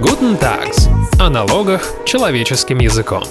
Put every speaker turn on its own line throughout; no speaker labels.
Guten Tags. О налогах человеческим языком.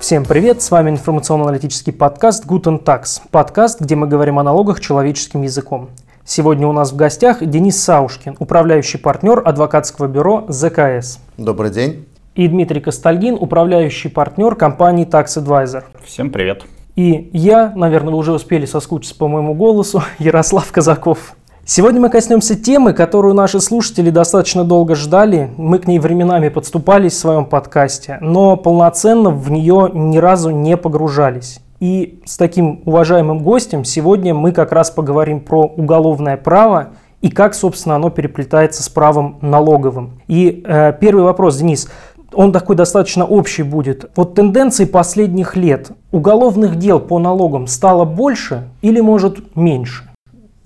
Всем привет, с вами информационно-аналитический подкаст Guten Tax, подкаст, где мы говорим о налогах человеческим языком. Сегодня у нас в гостях Денис Саушкин, управляющий партнер адвокатского бюро ЗКС.
Добрый день.
И Дмитрий Костальгин, управляющий партнер компании Tax Advisor.
Всем привет.
И я, наверное, вы уже успели соскучиться по моему голосу, Ярослав Казаков. Сегодня мы коснемся темы, которую наши слушатели достаточно долго ждали. Мы к ней временами подступались в своем подкасте, но полноценно в нее ни разу не погружались. И с таким уважаемым гостем сегодня мы как раз поговорим про уголовное право и как, собственно, оно переплетается с правом налоговым. И э, первый вопрос, Денис, он такой достаточно общий будет. Вот тенденции последних лет уголовных дел по налогам стало больше или может меньше?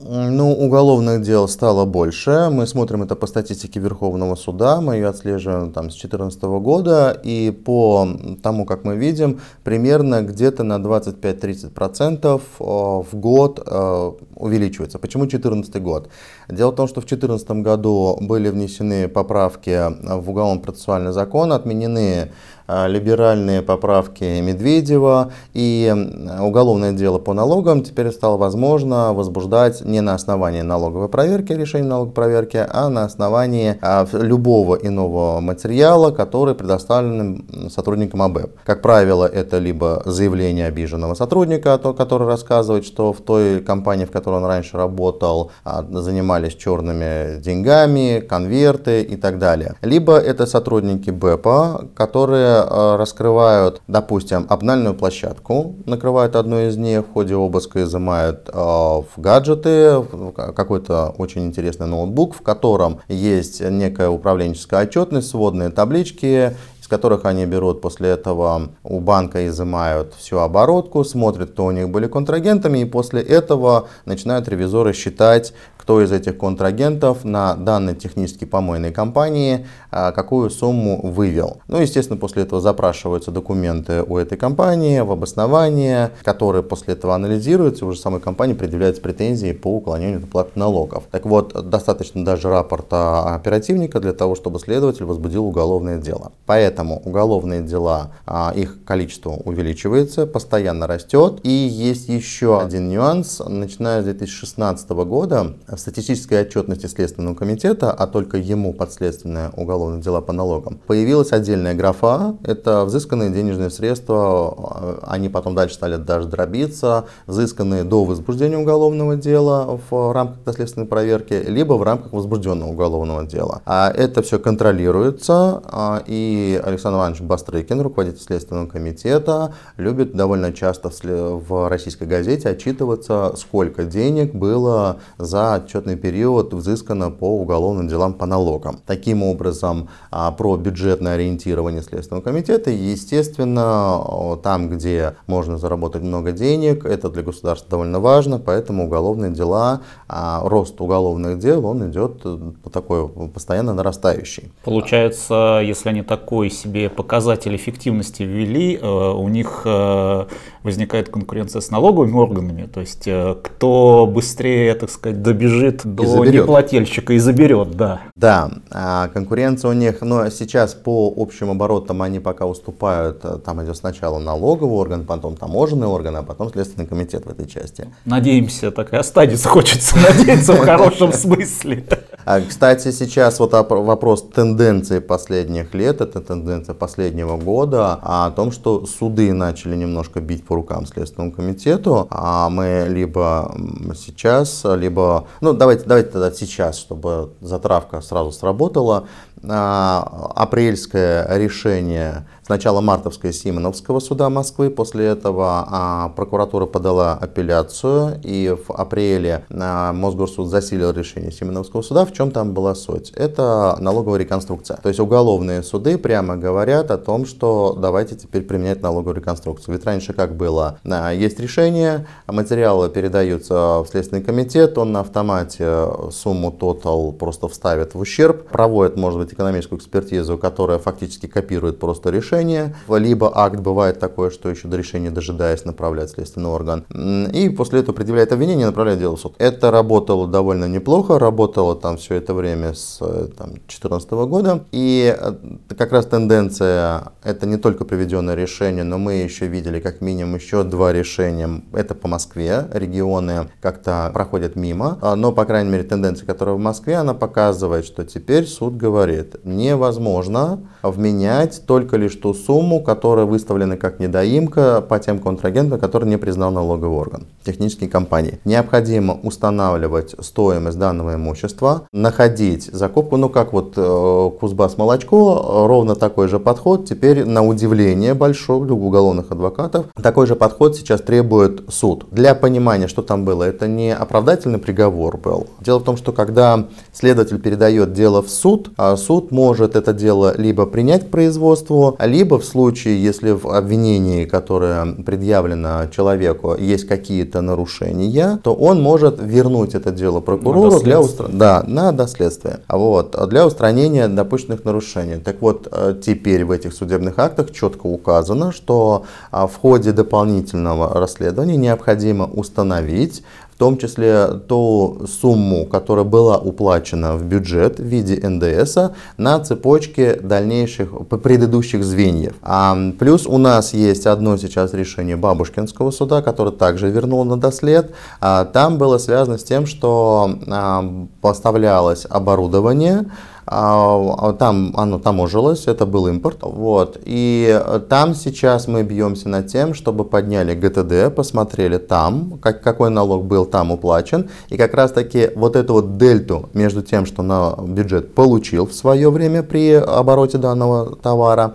Ну, уголовных дел стало больше. Мы смотрим это по статистике Верховного суда. Мы ее отслеживаем там, с 2014 года. И по тому, как мы видим, примерно где-то на 25-30% э, в год э, увеличивается. Почему 2014 год? Дело в том, что в 2014 году были внесены поправки в уголовно-процессуальный закон, отменены либеральные поправки Медведева и уголовное дело по налогам теперь стало возможно возбуждать не на основании налоговой проверки, решения налоговой проверки, а на основании а, любого иного материала, который предоставлен сотрудникам АБЭП. Как правило, это либо заявление обиженного сотрудника, который рассказывает, что в той компании, в которой он раньше работал, а, занимались черными деньгами, конверты и так далее. Либо это сотрудники БЭПа, которые Э, раскрывают, допустим, обнальную площадку, накрывают одну из них, в ходе обыска изымают э, в гаджеты, какой-то очень интересный ноутбук, в котором есть некая управленческая отчетность, сводные таблички, из которых они берут после этого у банка изымают всю оборотку, смотрят, кто у них были контрагентами, и после этого начинают ревизоры считать, кто из этих контрагентов на данной технически помойной компании а, какую сумму вывел. Ну, естественно, после этого запрашиваются документы у этой компании в обоснование, которые после этого анализируются, уже самой компании предъявляются претензии по уклонению от уплаты налогов. Так вот, достаточно даже рапорта оперативника для того, чтобы следователь возбудил уголовное дело. Поэтому уголовные дела, а, их количество увеличивается, постоянно растет. И есть еще один нюанс. Начиная с 2016 года в статистической отчетности Следственного комитета, а только ему подследственное уголовные дела по налогам, появилась отдельная графа, это взысканные денежные средства, они потом дальше стали даже дробиться, взысканные до возбуждения уголовного дела в рамках доследственной проверки, либо в рамках возбужденного уголовного дела. А это все контролируется, а, и Александр Иванович Бастрыкин, руководитель Следственного комитета, любит довольно часто в российской газете отчитываться, сколько денег было за отчетный период взыскано по уголовным делам по налогам. Таким образом, а, про бюджетное ориентирование Следственного комитета, естественно, там, где можно заработать много денег, это для государства довольно важно, поэтому уголовные дела, а, рост уголовных дел, он идет э, такой постоянно нарастающий.
Получается, если они такой себе показатель эффективности ввели, э, у них э, возникает конкуренция с налоговыми органами, то есть кто быстрее, так сказать, добежит добежит до неплательщика и заберет, да.
Да, а конкуренция у них, но сейчас по общим оборотам они пока уступают, э, там идет сначала налоговый орган, потом таможенный орган, а потом Следственный комитет в этой части.
Надеемся, так и останется, хочется надеяться в хорошем смысле.
А, кстати, сейчас вот вопрос тенденции последних лет, это тенденция последнего года, о том, что суды начали немножко бить по рукам Следственному комитету, а мы либо сейчас, либо, ну давайте, давайте тогда сейчас, чтобы затравка сразу сработала, а, апрельское решение Сначала Мартовская Симоновского суда Москвы, после этого а, прокуратура подала апелляцию, и в апреле а, Мосгорсуд засилил решение Симоновского суда. В чем там была суть? Это налоговая реконструкция. То есть уголовные суды прямо говорят о том, что давайте теперь применять налоговую реконструкцию. Ведь раньше как было? А, есть решение, материалы передаются в Следственный комитет, он на автомате сумму тотал просто вставит в ущерб, проводит, может быть, экономическую экспертизу, которая фактически копирует просто решение, либо акт бывает такое, что еще до решения дожидаясь направляет следственный орган, и после этого предъявляет обвинение и направляет дело в суд. Это работало довольно неплохо, работало там все это время с 2014 года, и как раз тенденция, это не только приведенное решение, но мы еще видели как минимум еще два решения, это по Москве, регионы как-то проходят мимо, но, по крайней мере, тенденция, которая в Москве, она показывает, что теперь суд говорит, невозможно вменять только лишь ту сумму, которая выставлена как недоимка по тем контрагентам, которые не признал налоговый орган, технические компании. Необходимо устанавливать стоимость данного имущества, находить закупку, ну как вот э, Кузбасс молочко, ровно такой же подход, теперь на удивление большое для уголовных адвокатов, такой же подход сейчас требует суд. Для понимания, что там было, это не оправдательный приговор был. Дело в том, что когда следователь передает дело в суд, а суд может это дело либо принять к производству, либо в случае, если в обвинении, которое предъявлено человеку, есть какие-то нарушения, то он может вернуть это дело прокурору для, устр... да, на доследствие. Вот, для устранения допущенных нарушений. Так вот, э, теперь в этих судебных актах четко указано, что а, в ходе дополнительного расследования необходимо установить в том числе ту сумму, которая была уплачена в бюджет в виде НДС на цепочке дальнейших предыдущих звеньев. А, плюс у нас есть одно сейчас решение Бабушкинского суда, которое также вернуло на дослед. А, там было связано с тем, что а, поставлялось оборудование, там оно таможилось, это был импорт. Вот. И там сейчас мы бьемся над тем, чтобы подняли ГТД, посмотрели там, как, какой налог был там уплачен. И как раз таки вот эту вот дельту между тем, что на бюджет получил в свое время при обороте данного товара,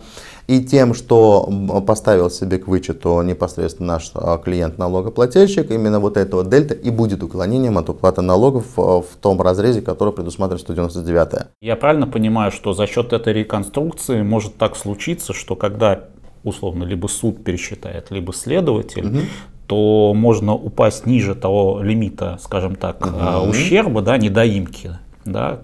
и тем, что поставил себе к вычету непосредственно наш а, клиент-налогоплательщик, именно вот этого дельта и будет уклонением от уплаты налогов а, в том разрезе, который предусматривает 199.
Я правильно понимаю, что за счет этой реконструкции может так случиться, что когда условно либо суд пересчитает, либо следователь, угу то можно упасть ниже того лимита, скажем так, угу. ущерба, да, недоимки, да,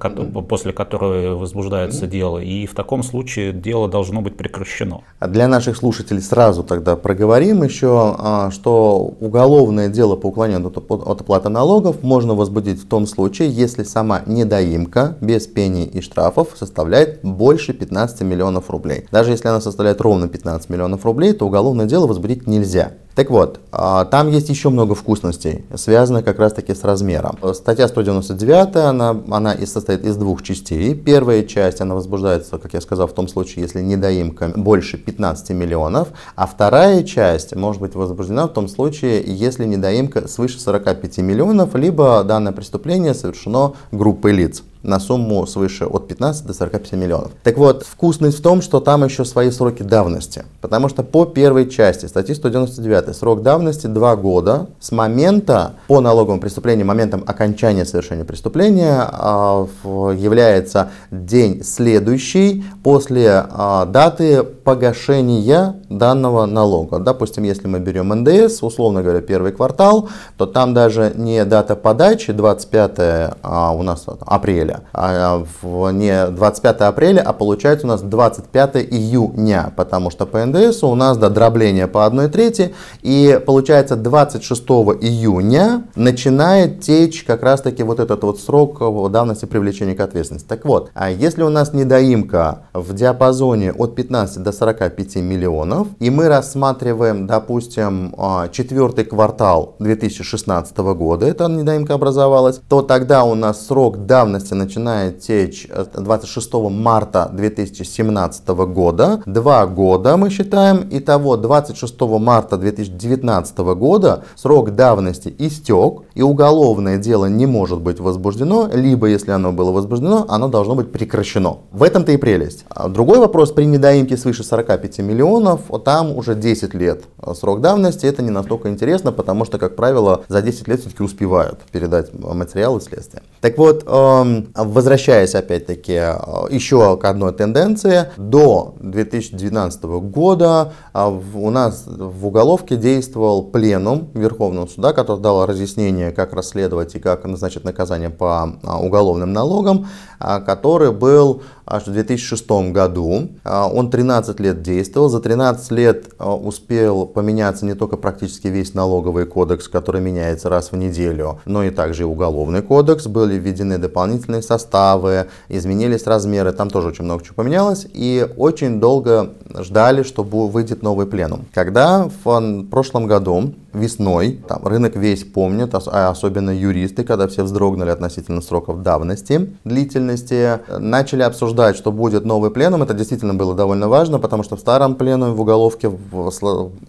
после которой возбуждается дело, и в таком случае дело должно быть прекращено.
А для наших слушателей сразу тогда проговорим еще, а, что уголовное дело по уклонению от оплаты налогов можно возбудить в том случае, если сама недоимка без пений и штрафов составляет больше 15 миллионов рублей. Даже если она составляет ровно 15 миллионов рублей, то уголовное дело возбудить нельзя. Так вот, а, там есть еще много вкусностей, связанных как раз таки с размером. Статья 199, она, она и состоит из двух частей. Первая часть, она возбуждается, как я сказал, в том случае, если недоимка больше 15 миллионов, а вторая часть может быть возбуждена в том случае, если недоимка свыше 45 миллионов, либо данное преступление совершено группой лиц на сумму свыше от 15 до 45 миллионов. Так вот, вкусность в том, что там еще свои сроки давности. Потому что по первой части статьи 199 срок давности 2 года с момента по налоговому преступлению, моментом окончания совершения преступления а, является день следующий после а, даты погашения данного налога. Допустим, если мы берем НДС, условно говоря, первый квартал, то там даже не дата подачи 25 а, у нас апреля, а, не 25 апреля, а получается у нас 25 июня, потому что по НДС у нас до дробления по 1 трети, и получается 26 июня начинает течь как раз таки вот этот вот срок давности привлечения к ответственности. Так вот, а если у нас недоимка в диапазоне от 15 до 45 миллионов, и мы рассматриваем, допустим, а, четвертый квартал 2016 года, эта недоимка образовалась, то тогда у нас срок давности начинает течь 26 марта 2017 года. Два года мы считаем. Итого 26 марта 2019 года срок давности истек, и уголовное дело не может быть возбуждено, либо если оно было возбуждено, оно должно быть прекращено. В этом-то и прелесть. А другой вопрос, при недоимке свыше 45 миллионов, там уже 10 лет срок давности, это не настолько интересно, потому что, как правило, за 10 лет все-таки успевают передать материалы следствия. Так вот, эм, возвращаясь опять-таки э, еще к одной тенденции, до 2012 года э, у нас в уголовке действовал пленум Верховного суда, который дал разъяснение, как расследовать и как назначить наказание по уголовным налогам, который был аж в 2006 году. Он 13 лет действовал. За 13 лет успел поменяться не только практически весь налоговый кодекс, который меняется раз в неделю, но и также и уголовный кодекс. Были введены дополнительные составы, изменились размеры, там тоже очень много чего поменялось. И очень долго ждали, что выйдет новый пленум. Когда в прошлом году весной, там рынок весь помнит, а особенно юристы, когда все вздрогнули относительно сроков давности, длительности, начали обсуждать, что будет новый пленум. Это действительно было довольно важно, потому что в старом пленуме в уголовке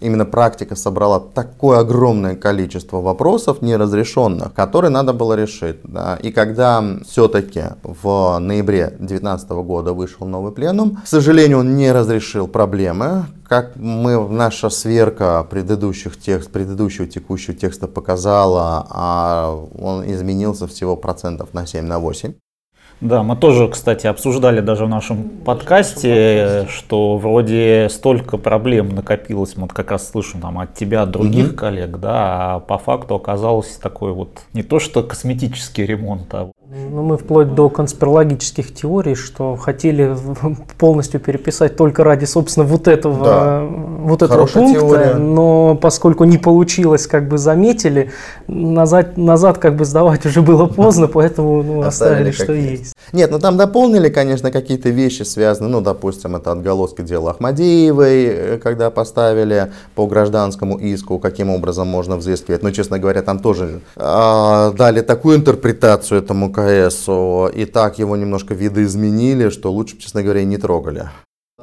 именно практика собрала такое огромное количество вопросов неразрешенных, которые надо было решить. Да. И когда все-таки в ноябре 2019 года вышел новый пленум, к сожалению, он не разрешил проблемы, как мы, наша сверка предыдущих текст, предыдущего текущего текста показала, а он изменился всего процентов на 7 на 8.
Да, мы тоже, кстати, обсуждали даже в нашем подкасте, что вроде столько проблем накопилось, мы как раз слышим там от тебя, от других mm-hmm. коллег, да, а по факту оказалось такой вот не то что косметический ремонт, а
ну, мы вплоть до конспирологических теорий, что хотели полностью переписать только ради, собственно, вот этого, да. вот этого пункта, теория. но поскольку не получилось, как бы заметили, назад, назад как бы сдавать уже было поздно, поэтому ну, оставили, что есть. есть.
Нет, ну там дополнили, конечно, какие-то вещи связаны, ну, допустим, это отголоски дела Ахмадеевой, э, когда поставили по гражданскому иску, каким образом можно взыскивать. Но, честно говоря, там тоже э, дали такую интерпретацию этому КС, и так его немножко видоизменили, что лучше, честно говоря, не трогали.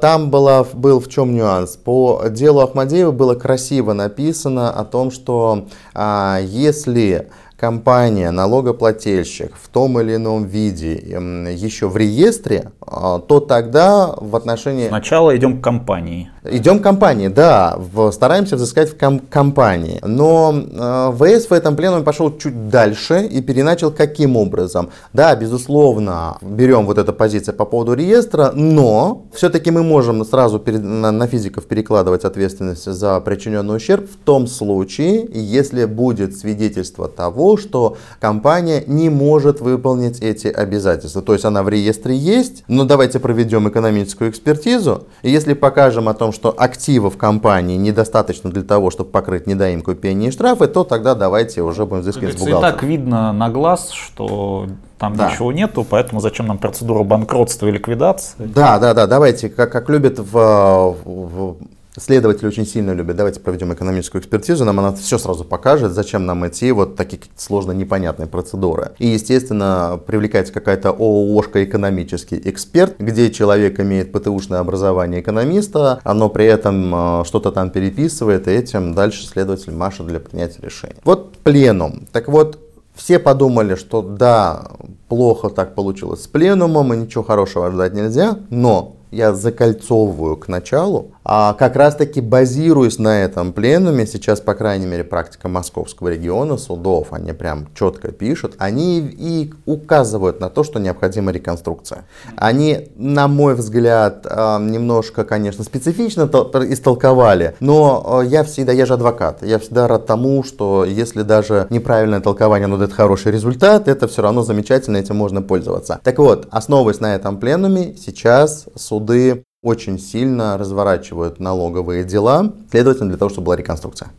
Там была, был в чем нюанс. По делу Ахмадеева было красиво написано о том, что а, если компания, налогоплательщик в том или ином виде еще в реестре, а, то тогда в отношении...
Сначала идем к компании.
Идем к компании, да, в, стараемся взыскать в ком- компании. Но э, ВС в этом пленуме пошел чуть дальше и переначал каким образом. Да, безусловно, берем вот эту позицию по поводу реестра, но все-таки мы можем сразу перед, на, на физиков перекладывать ответственность за причиненный ущерб в том случае, если будет свидетельство того, что компания не может выполнить эти обязательства. То есть она в реестре есть, но давайте проведем экономическую экспертизу, и если покажем о том, что активов компании недостаточно для того, чтобы покрыть недоимку, пени и штрафы, то тогда давайте уже будем взыскивать с бухгалтера.
И так видно на глаз, что там да. ничего нету, поэтому зачем нам процедура банкротства и ликвидации?
Да, да, да, давайте, как, как любят в, в Следователи очень сильно любят. Давайте проведем экономическую экспертизу, нам она все сразу покажет, зачем нам идти вот такие сложно непонятные процедуры. И, естественно, привлекается какая-то ООшка экономический эксперт, где человек имеет ПТУшное образование экономиста, но при этом э, что-то там переписывает, и этим дальше следователь машет для принятия решения. Вот пленум. Так вот, все подумали, что да, плохо так получилось с пленумом, и ничего хорошего ждать нельзя, но я закольцовываю к началу, а как раз-таки базируясь на этом пленуме, сейчас, по крайней мере, практика московского региона судов, они прям четко пишут, они и указывают на то, что необходима реконструкция. Они, на мой взгляд, а, немножко, конечно, специфично истолковали, но а, я всегда, я же адвокат, я всегда рад тому, что если даже неправильное толкование, но дает хороший результат, это все равно замечательно, этим можно пользоваться. Так вот, основываясь на этом пленуме, сейчас суды очень сильно разворачивают налоговые дела, следовательно, для того, чтобы была реконструкция.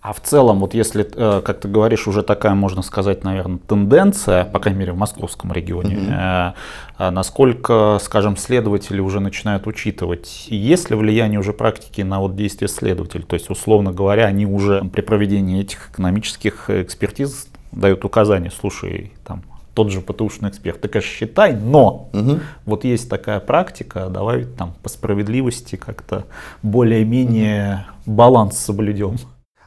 А в целом, вот если, э, как ты говоришь, уже такая, можно сказать, наверное, тенденция, по крайней мере, в московском регионе, mm-hmm. насколько, скажем, следователи уже начинают учитывать, есть ли влияние уже практики на вот действия следователей? То есть, условно говоря, они уже при проведении этих экономических экспертиз дают указания, слушай, там, тот же ПТУшный эксперт, ты, конечно, считай, но угу. вот есть такая практика, давай там по справедливости как-то более-менее угу. баланс соблюдем.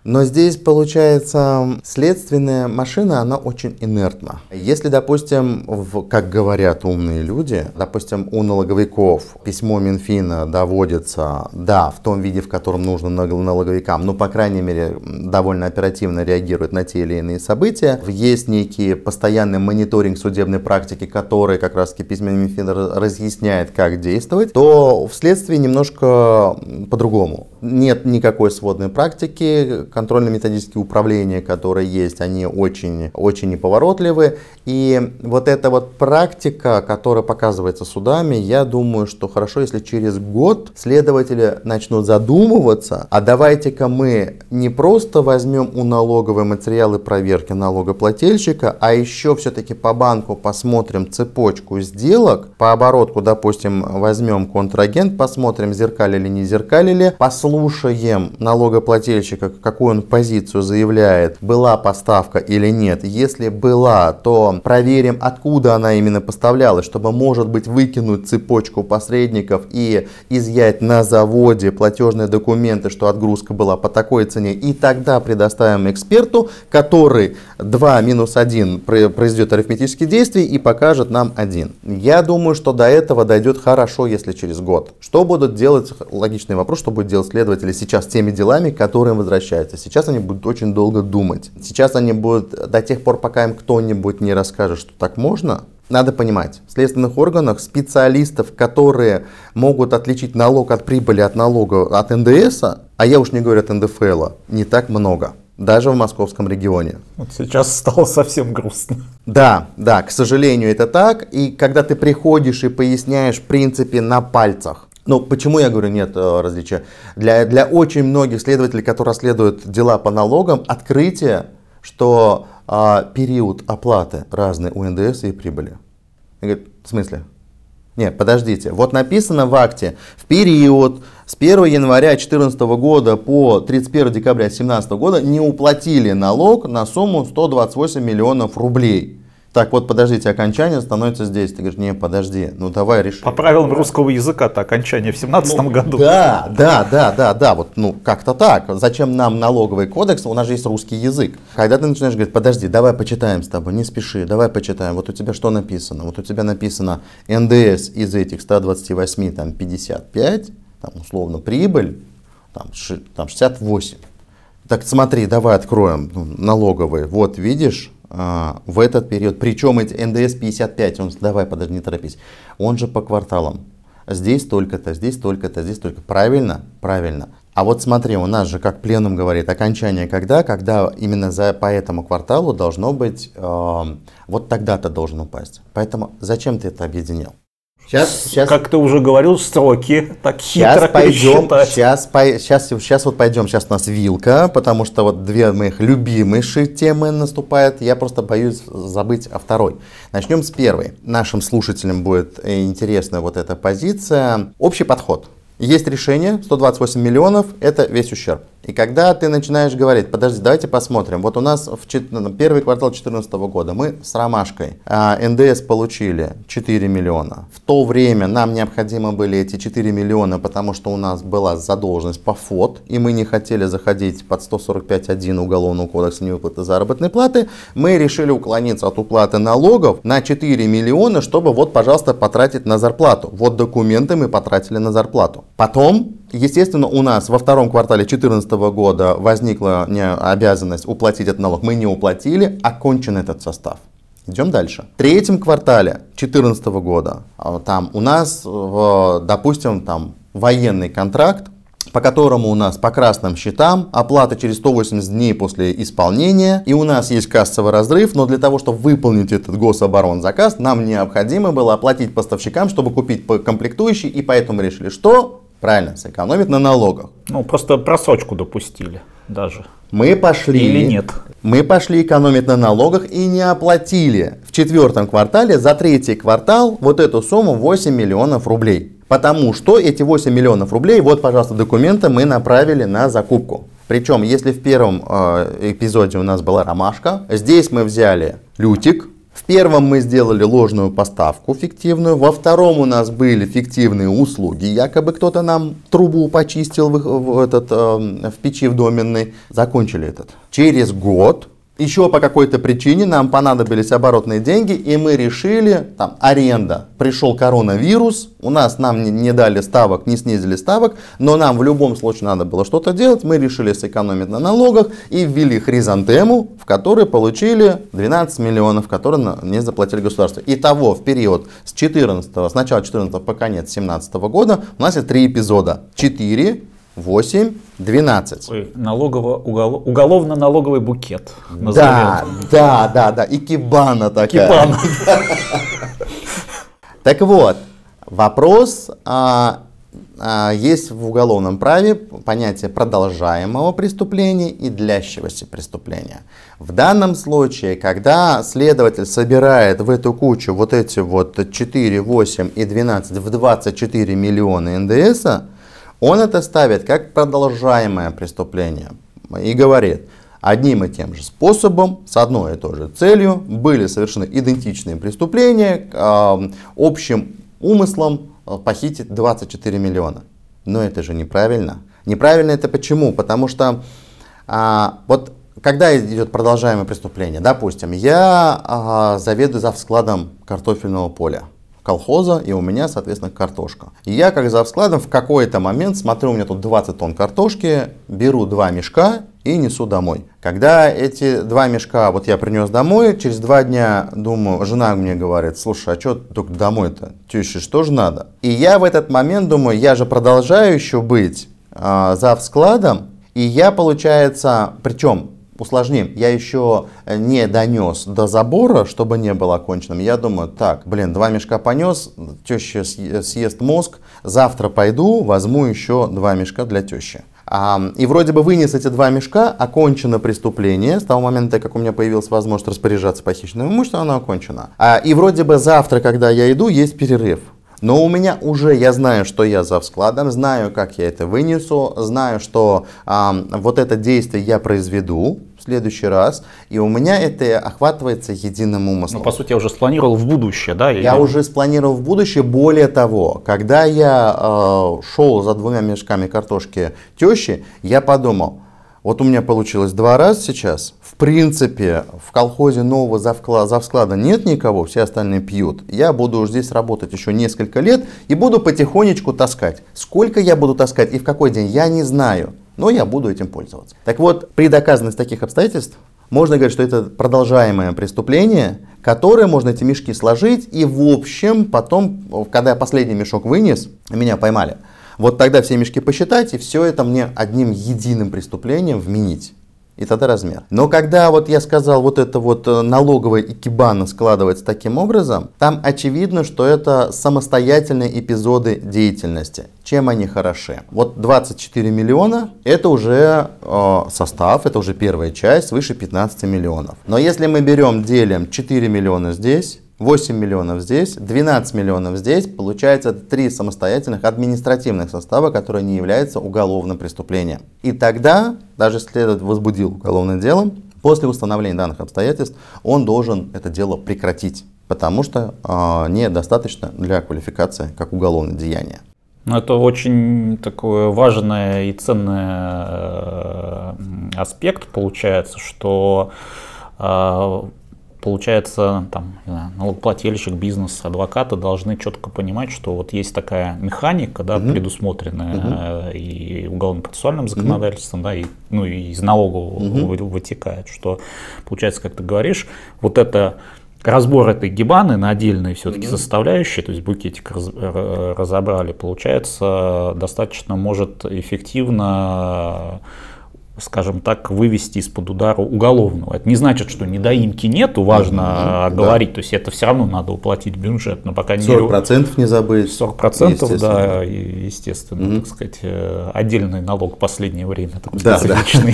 Но здесь получается следственная машина, она очень инертна. Если, допустим, в, как говорят умные люди, допустим, у налоговиков письмо Минфина доводится, да, в том виде, в котором нужно налоговикам, но, по крайней мере, довольно оперативно реагирует на те или иные события, есть некий постоянный мониторинг судебной практики, который как раз-таки письмо Минфина разъясняет, как действовать, то в следствии немножко по-другому. Нет никакой сводной практики, контрольно-методические управления, которые есть, они очень, очень неповоротливы. И вот эта вот практика, которая показывается судами, я думаю, что хорошо, если через год следователи начнут задумываться, а давайте-ка мы не просто возьмем у налоговой материалы проверки налогоплательщика, а еще все-таки по банку посмотрим цепочку сделок, по оборотку, допустим, возьмем контрагент, посмотрим, зеркалили, не зеркалили, послушаем налогоплательщика, какую он позицию заявляет, была поставка или нет. Если была, то проверим, откуда она именно поставлялась, чтобы, может быть, выкинуть цепочку посредников и изъять на заводе платежные документы, что отгрузка была по такой цене. И тогда предоставим эксперту, который 2 минус 1 произведет арифметические действия и покажет нам 1. Я думаю, что до этого дойдет хорошо, если через год. Что будут делать, логичный вопрос, что будут делать следователи сейчас теми делами, которые возвращаются. Сейчас они будут очень долго думать. Сейчас они будут до тех пор, пока им кто-нибудь не расскажет, что так можно, надо понимать, в следственных органах специалистов, которые могут отличить налог от прибыли от налога от НДС, а я уж не говорю от НДФЛ, не так много. Даже в московском регионе.
Вот сейчас стало совсем грустно.
Да, да, к сожалению, это так. И когда ты приходишь и поясняешь, в принципе, на пальцах, ну, почему я говорю нет э, различия? Для, для очень многих следователей, которые расследуют дела по налогам, открытие, что а, период оплаты разный у НДС и прибыли. Я говорю, в смысле? Нет, подождите. Вот написано в акте, в период с 1 января 2014 года по 31 декабря 2017 года не уплатили налог на сумму 128 миллионов рублей. Так вот, подождите, окончание становится здесь. Ты говоришь, не, подожди, ну давай решим.
По правилам русского языка-то окончание в 17 ну, году.
Да, да, да, да, да, вот, ну, как-то так. Зачем нам налоговый кодекс, у нас же есть русский язык. Когда ты начинаешь говорить, подожди, давай почитаем с тобой, не спеши, давай почитаем. Вот у тебя что написано? Вот у тебя написано НДС из этих 128, там, 55, там, условно, прибыль, там, там 68. Так смотри, давай откроем ну, налоговые. Вот видишь, а, в этот период. Причем эти НДС 55, он, давай, подожди, не торопись, он же по кварталам. Здесь только-то, здесь только-то, здесь только. Правильно? Правильно. А вот смотри, у нас же, как пленум говорит, окончание когда? Когда именно за, по этому кварталу должно быть, э, вот тогда-то должен упасть. Поэтому зачем ты это объединил?
Сейчас, сейчас, как ты уже говорил, строки так
сейчас хитро пойдем, сейчас, по, сейчас, сейчас вот пойдем, сейчас у нас вилка, потому что вот две моих любимейшие темы наступают, я просто боюсь забыть о второй. Начнем с первой. Нашим слушателям будет интересна вот эта позиция. Общий подход. Есть решение, 128 миллионов, это весь ущерб. И когда ты начинаешь говорить, подожди, давайте посмотрим. Вот у нас в первый квартал 2014 года мы с ромашкой а, НДС получили 4 миллиона. В то время нам необходимы были эти 4 миллиона, потому что у нас была задолженность по ФОД, и мы не хотели заходить под 145.1 Уголовного кодекса невыплаты заработной платы. Мы решили уклониться от уплаты налогов на 4 миллиона, чтобы вот, пожалуйста, потратить на зарплату. Вот документы мы потратили на зарплату. Потом Естественно, у нас во втором квартале 2014 года возникла не обязанность уплатить этот налог. Мы не уплатили, окончен этот состав. Идем дальше. В третьем квартале 2014 года а, там у нас, допустим, там военный контракт, по которому у нас по красным счетам оплата через 180 дней после исполнения, и у нас есть кассовый разрыв, но для того, чтобы выполнить этот гособоронзаказ, нам необходимо было оплатить поставщикам, чтобы купить комплектующий, и поэтому решили, что Правильно, сэкономить на налогах.
Ну, просто просрочку допустили даже.
Мы пошли...
Или нет?
Мы пошли экономить на налогах и не оплатили в четвертом квартале за третий квартал вот эту сумму 8 миллионов рублей. Потому что эти 8 миллионов рублей, вот, пожалуйста, документы мы направили на закупку. Причем, если в первом э, эпизоде у нас была ромашка, здесь мы взяли лютик, первом мы сделали ложную поставку фиктивную, во втором у нас были фиктивные услуги, якобы кто-то нам трубу почистил в, в этот, э, в печи в доменной. Закончили этот. Через год еще по какой-то причине нам понадобились оборотные деньги, и мы решили, там, аренда, пришел коронавирус, у нас нам не, не дали ставок, не снизили ставок, но нам в любом случае надо было что-то делать, мы решили сэкономить на налогах и ввели хризантему, в которой получили 12 миллионов, которые не заплатили государство. Итого в период с 14, с начала 14 по конец 17 года у нас есть три эпизода. 4 8, 12.
Ой, налогово, уголов, уголовно-налоговый букет.
Да, да, да, да. И кибана такая.
Кибана.
Так вот, вопрос а, а, есть в уголовном праве понятие продолжаемого преступления и длящегося преступления. В данном случае, когда следователь собирает в эту кучу вот эти вот 4, 8 и 12 в 24 миллиона НДСа, он это ставит как продолжаемое преступление и говорит, одним и тем же способом, с одной и той же целью, были совершены идентичные преступления, э, общим умыслом э, похитить 24 миллиона. Но это же неправильно. Неправильно это почему? Потому что а, вот когда идет продолжаемое преступление, допустим, я а, заведую за складом картофельного поля колхоза, и у меня, соответственно, картошка. И я, как за складом, в какой-то момент смотрю, у меня тут 20 тонн картошки, беру два мешка и несу домой. Когда эти два мешка вот я принес домой, через два дня, думаю, жена мне говорит, слушай, а что только домой-то? Теще что же надо? И я в этот момент думаю, я же продолжаю еще быть э, за складом, и я, получается, причем усложним. Я еще э, не донес до забора, чтобы не было оконченным. Я думаю, так, блин, два мешка понес, теща съест мозг, завтра пойду, возьму еще два мешка для тещи. И вроде бы вынес эти два мешка, окончено преступление. С того момента, как у меня появилась возможность распоряжаться похищенным имуществом, оно окончено. А, и вроде бы завтра, когда я иду, есть перерыв. Но у меня уже, я знаю, что я за складом, знаю, как я это вынесу, знаю, что э, вот это действие я произведу следующий раз, и у меня это охватывается единым умыслом.
Ну, по сути, я уже спланировал в будущее, да?
Я или... уже спланировал в будущее. Более того, когда я э, шел за двумя мешками картошки тещи, я подумал, вот у меня получилось два раза сейчас. В принципе, в колхозе нового завклада, завсклада нет никого, все остальные пьют. Я буду здесь работать еще несколько лет и буду потихонечку таскать. Сколько я буду таскать и в какой день, я не знаю. Но я буду этим пользоваться. Так вот, при доказанности таких обстоятельств можно говорить, что это продолжаемое преступление, которое можно эти мешки сложить и в общем потом, когда я последний мешок вынес, меня поймали, вот тогда все мешки посчитать и все это мне одним единым преступлением вменить. И тогда размер. Но когда вот я сказал, вот это вот э, налоговая икебана складывается таким образом, там очевидно, что это самостоятельные эпизоды деятельности. Чем они хороши? Вот 24 миллиона это уже э, состав, это уже первая часть, свыше 15 миллионов. Но если мы берем, делим 4 миллиона здесь, 8 миллионов здесь, 12 миллионов здесь. Получается три самостоятельных административных состава, которые не являются уголовным преступлением. И тогда, даже если следователь возбудил уголовное дело, после установления данных обстоятельств он должен это дело прекратить, потому что э, недостаточно для квалификации как уголовное деяние.
Ну, это очень такой важный и ценный э, аспект получается, что э, получается, там, знаю, налогоплательщик, бизнес, адвокаты должны четко понимать, что вот есть такая механика, да, угу. предусмотренная угу. и уголовно-процессуальным законодательством, угу. да, и, ну, и из налогового угу. вытекает, что, получается, как ты говоришь, вот это разбор этой гибаны на отдельные все-таки mm составляющие, то есть букетик раз, разобрали, получается, достаточно может эффективно скажем так, вывести из-под удара уголовного. Это не значит, что недоимки нету, важно mm-hmm, говорить, да. то есть это все равно надо уплатить бюджет, но пока
40% мере... не забыть.
40% да, естественно, mm-hmm. так сказать, э, отдельный налог в последнее время, такой да, специфичный.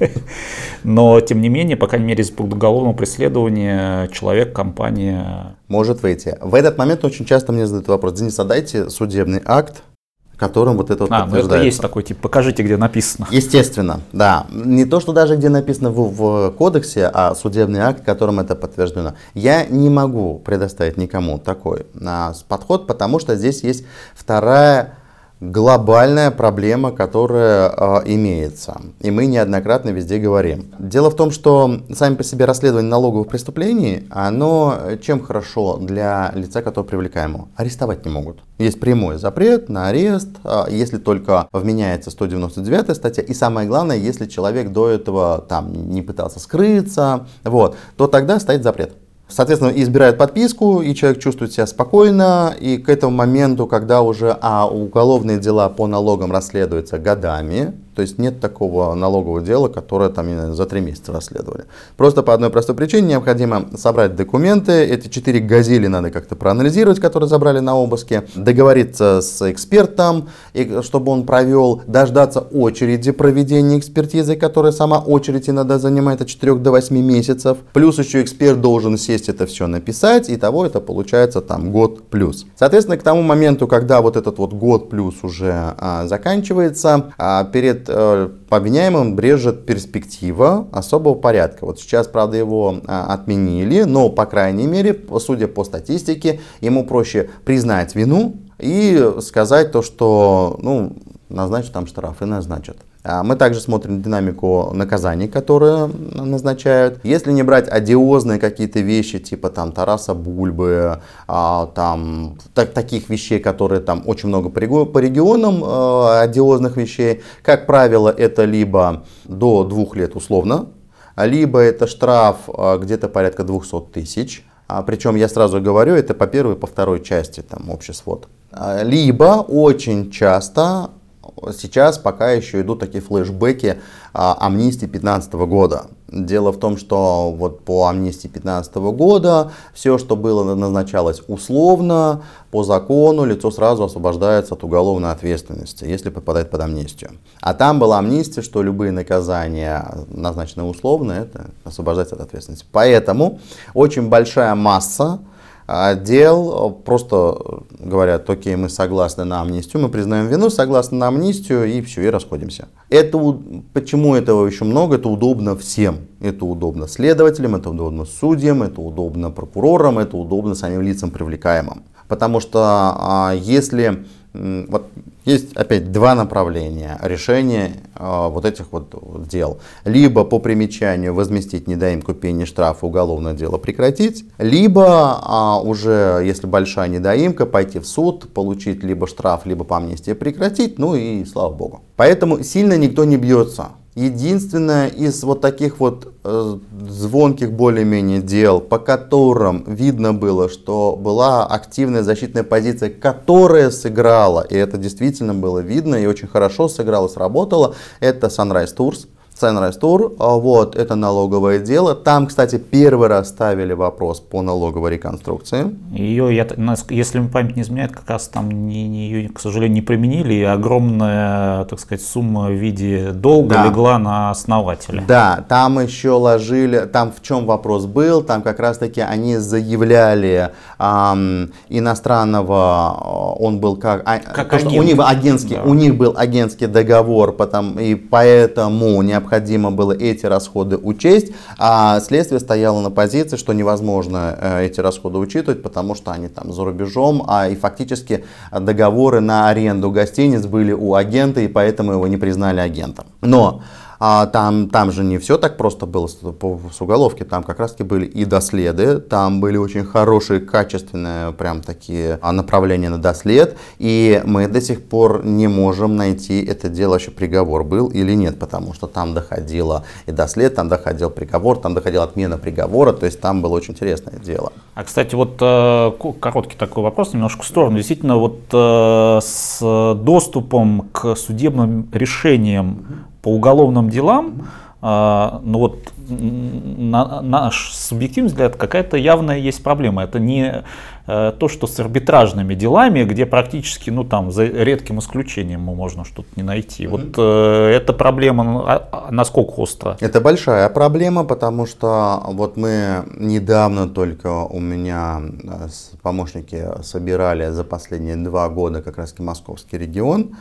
Да. Но, тем не менее, по крайней мере, из-под уголовного преследования человек, компания...
Может выйти. В этот момент очень часто мне задают вопрос, Денис, а дайте судебный акт, которым вот это вот
А, ну это
подтверждается.
есть такой тип, покажите, где написано.
Естественно, да. Не то, что даже где написано в, в кодексе, а судебный акт, которым это подтверждено. Я не могу предоставить никому такой а, подход, потому что здесь есть вторая глобальная проблема, которая а, имеется. И мы неоднократно везде говорим. Дело в том, что сами по себе расследование налоговых преступлений, оно э, чем хорошо для лица, которое привлекаемо? Арестовать не могут. Есть прямой запрет на арест, а, если только вменяется 199 статья. И самое главное, если человек до этого там не пытался скрыться, вот, то тогда стоит запрет. Соответственно, избирают подписку, и человек чувствует себя спокойно, и к этому моменту, когда уже а, уголовные дела по налогам расследуются годами, то есть нет такого налогового дела, которое там за три месяца расследовали. Просто по одной простой причине необходимо собрать документы, эти четыре газели надо как-то проанализировать, которые забрали на обыске, договориться с экспертом, и, чтобы он провел, дождаться очереди проведения экспертизы, которая сама очередь иногда занимает от 4 до 8 месяцев. Плюс еще эксперт должен сесть это все написать, и того это получается там год плюс. Соответственно, к тому моменту, когда вот этот вот год плюс уже а, заканчивается, а, перед э, обвиняемым брежет перспектива особого порядка. Вот сейчас, правда, его а, отменили, но, по крайней мере, судя по статистике, ему проще признать вину и сказать то, что, ну, назначат там штраф и назначат. А Мы также смотрим динамику наказаний, которые назначают. Если не брать одиозные какие-то вещи, типа там Тараса Бульбы, а, там так- таких вещей, которые там очень много по, регио- по регионам э, одиозных вещей, как правило, это либо до двух лет условно, либо это штраф а, где-то порядка 200 тысяч. А, Причем я сразу говорю, это по первой по второй части, там общий свод. А, Либо очень часто сейчас пока еще идут такие флешбеки а, амнистии 2015 года. Дело в том, что вот по амнистии 2015 года все, что было назначалось условно, по закону лицо сразу освобождается от уголовной ответственности, если попадает под амнистию. А там была амнистия, что любые наказания, назначенные условно, это освобождается от ответственности. Поэтому очень большая масса дел просто говорят, окей, мы согласны на амнистию, мы признаем вину, согласны на амнистию и все, и расходимся. Это, почему этого еще много? Это удобно всем. Это удобно следователям, это удобно судьям, это удобно прокурорам, это удобно самим лицам привлекаемым. Потому что а, если вот есть опять два направления решения вот этих вот дел. Либо по примечанию возместить недоимку пени штрафа, уголовное дело прекратить, либо а, уже, если большая недоимка, пойти в суд, получить либо штраф, либо по амнистии прекратить, ну и слава богу. Поэтому сильно никто не бьется. Единственное из вот таких вот э, звонких более-менее дел, по которым видно было, что была активная защитная позиция, которая сыграла, и это действительно было видно и очень хорошо сыграло, сработало, это Sunrise Tours. А, вот, это налоговое дело. Там, кстати, первый раз ставили вопрос по налоговой реконструкции.
Ее, я, если мне память не изменяет, как раз там не, не- ее, к сожалению, не применили, и огромная, так сказать, сумма в виде долга
Да.
легла на основателя.
Да, там еще ложили, там в чем вопрос был, там как раз таки они заявляли ам, иностранного, э, он был как, а,
Как
то, что у
агент.
них был агентский,
Да.
у них был агентский договор, потом, и поэтому необходимо было эти расходы учесть, а следствие стояло на позиции, что невозможно э, эти расходы учитывать, потому что они там за рубежом, а и фактически договоры на аренду гостиниц были у агента, и поэтому его не признали агентом. Но а там, там же не все так просто было с, уголовки, там как раз таки были и доследы, там были очень хорошие, качественные прям такие а, направления на дослед, и мы до сих пор не можем найти это дело, вообще приговор был или нет, потому что там доходило и дослед, там доходил приговор, там доходила отмена приговора, то есть там было очень интересное дело.
А, кстати, вот э, ко- короткий такой вопрос, немножко в сторону. Действительно, вот э, с доступом к судебным решениям по уголовным делам а, ну вот на наш субъективный взгляд какая-то явная есть проблема. Это не э, то, что с арбитражными делами, где практически, ну там, за редким исключением можно что-то не найти. Mm-hmm. Вот э, эта проблема ну, а, а насколько остра?
Это большая проблема, потому что вот мы недавно только у меня э, помощники собирали за последние два года как раз московский регион.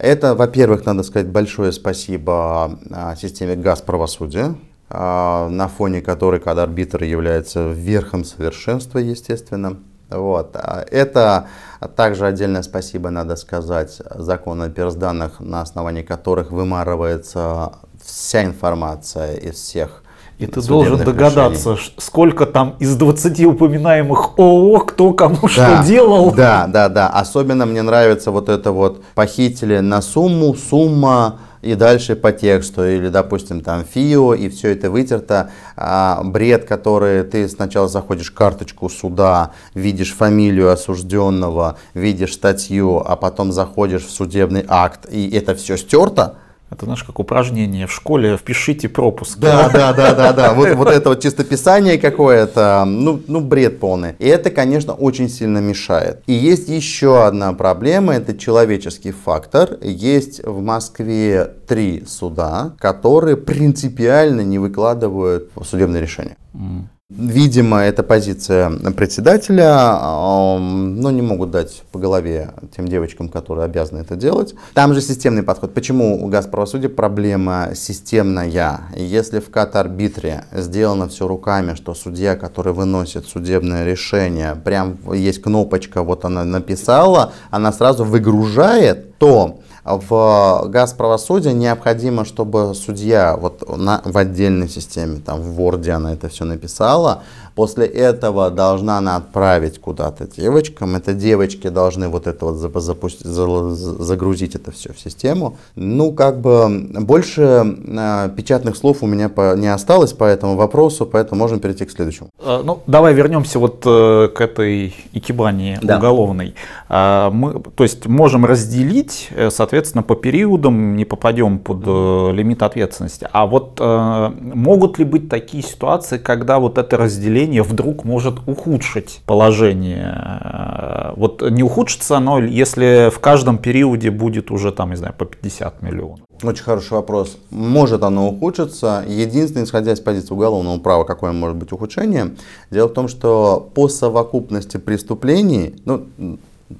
Это, во-первых, надо сказать большое спасибо а, системе газ правосудия, а, на фоне которой кадрарбитр является верхом совершенства, естественно. Вот. А это также отдельное спасибо надо сказать закону о персданных, на основании которых вымарывается вся информация из всех
и ты должен догадаться, решений. сколько там из 20 упоминаемых ООО, кто кому да, что делал.
Да, да, да. Особенно мне нравится вот это вот похитили на сумму, сумма, и дальше по тексту, или, допустим, там ФИО, и все это вытерто. А, бред, который ты сначала заходишь в карточку суда, видишь фамилию осужденного, видишь статью, а потом заходишь в судебный акт, и это все стерто,
это, знаешь, как упражнение в школе, впишите пропуск.
Да, да, да, да, да. Вот, вот это вот чистописание какое-то, ну, ну, бред полный. И это, конечно, очень сильно мешает. И есть еще одна проблема, это человеческий фактор. Есть в Москве три суда, которые принципиально не выкладывают судебное решение. Mm. Видимо, это позиция председателя, но не могут дать по голове тем девочкам, которые обязаны это делать. Там же системный подход. Почему у Газправосудия проблема системная? Если в кат-арбитре сделано все руками, что судья, который выносит судебное решение, прям есть кнопочка, вот она написала, она сразу выгружает, то в газ правосудия необходимо, чтобы судья вот на, в отдельной системе, там в Word она это все написала, После этого должна она отправить куда-то девочкам. Это девочки должны вот это вот запустить, загрузить это все в систему. Ну, как бы больше э, печатных слов у меня по, не осталось по этому вопросу, поэтому можем перейти к следующему.
А, ну, давай вернемся вот э, к этой икебане да. уголовной. А, мы, то есть можем разделить, э, соответственно, по периодам, не попадем под э, лимит ответственности. А вот э, могут ли быть такие ситуации, когда вот это разделение давление вдруг может ухудшить положение. Вот не ухудшится оно, если в каждом периоде будет уже там, не знаю, по 50 миллионов.
Очень хороший вопрос. Может оно ухудшиться. Единственное, исходя из позиции уголовного права, какое может быть ухудшение, дело в том, что по совокупности преступлений, ну,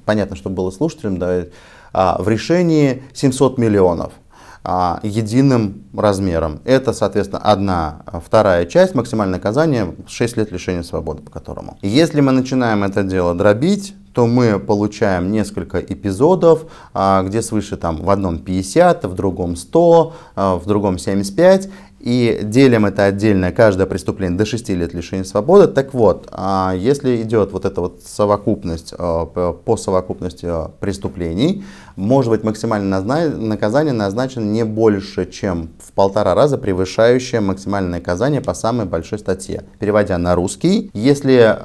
понятно, что было слушателем, да, а, в решении 700 миллионов а, единым размером. Это, соответственно, одна вторая часть, максимальное наказание 6 лет лишения свободы, по которому. Если мы начинаем это дело дробить, то мы получаем несколько эпизодов, а, где свыше там в одном 50, в другом 100, а, в другом 75, и делим это отдельно, каждое преступление до 6 лет лишения свободы. Так вот, а, если идет вот эта вот совокупность, по совокупности преступлений, может быть максимальное наказание назначено не больше, чем в полтора раза превышающее максимальное наказание по самой большой статье. Переводя на русский, если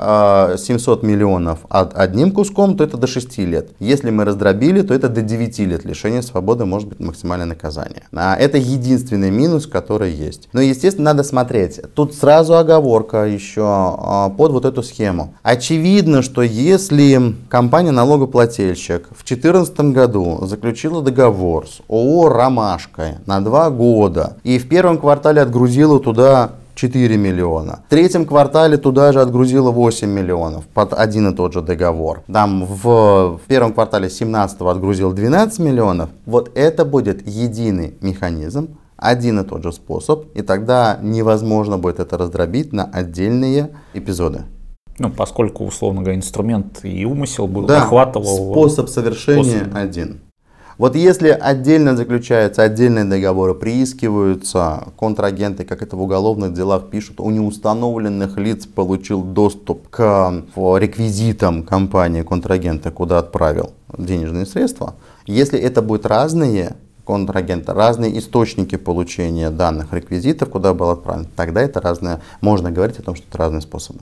700 миллионов одним куском, то это до 6 лет. Если мы раздробили, то это до 9 лет лишения свободы может быть максимальное наказание. А это единственный минус, который есть. Но, естественно, надо смотреть. Тут сразу оговорка еще а, под вот эту схему. Очевидно, что если компания налогоплательщик в 2014 году заключила договор с ООО «Ромашка» на 2 года и в первом квартале отгрузила туда 4 миллиона. В третьем квартале туда же отгрузило 8 миллионов под один и тот же договор. Там в, в первом квартале 17 отгрузил 12 миллионов. Вот это будет единый механизм, один и тот же способ, и тогда невозможно будет это раздробить на отдельные эпизоды.
Ну, поскольку, условно говоря, инструмент и умысел был, да, охватывал...
способ совершения способ. один. Вот если отдельно заключаются отдельные договоры, приискиваются контрагенты, как это в уголовных делах пишут, у неустановленных лиц получил доступ к реквизитам компании контрагента, куда отправил денежные средства. Если это будут разные контрагенты, разные источники получения данных реквизитов, куда был отправлен, тогда это разное, можно говорить о том, что это разные способы.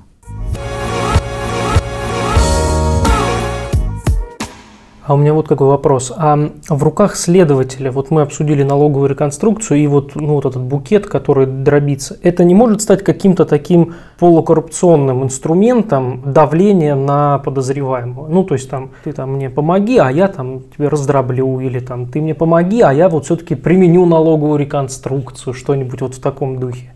А у меня вот какой вопрос. А в руках следователя, вот мы обсудили налоговую реконструкцию и вот, ну, вот этот букет, который дробится, это не может стать каким-то таким полукоррупционным инструментом давления на подозреваемого? Ну, то есть там, ты там мне помоги, а я там тебе раздроблю, или там ты мне помоги, а я вот все-таки применю налоговую реконструкцию, что-нибудь вот в таком духе.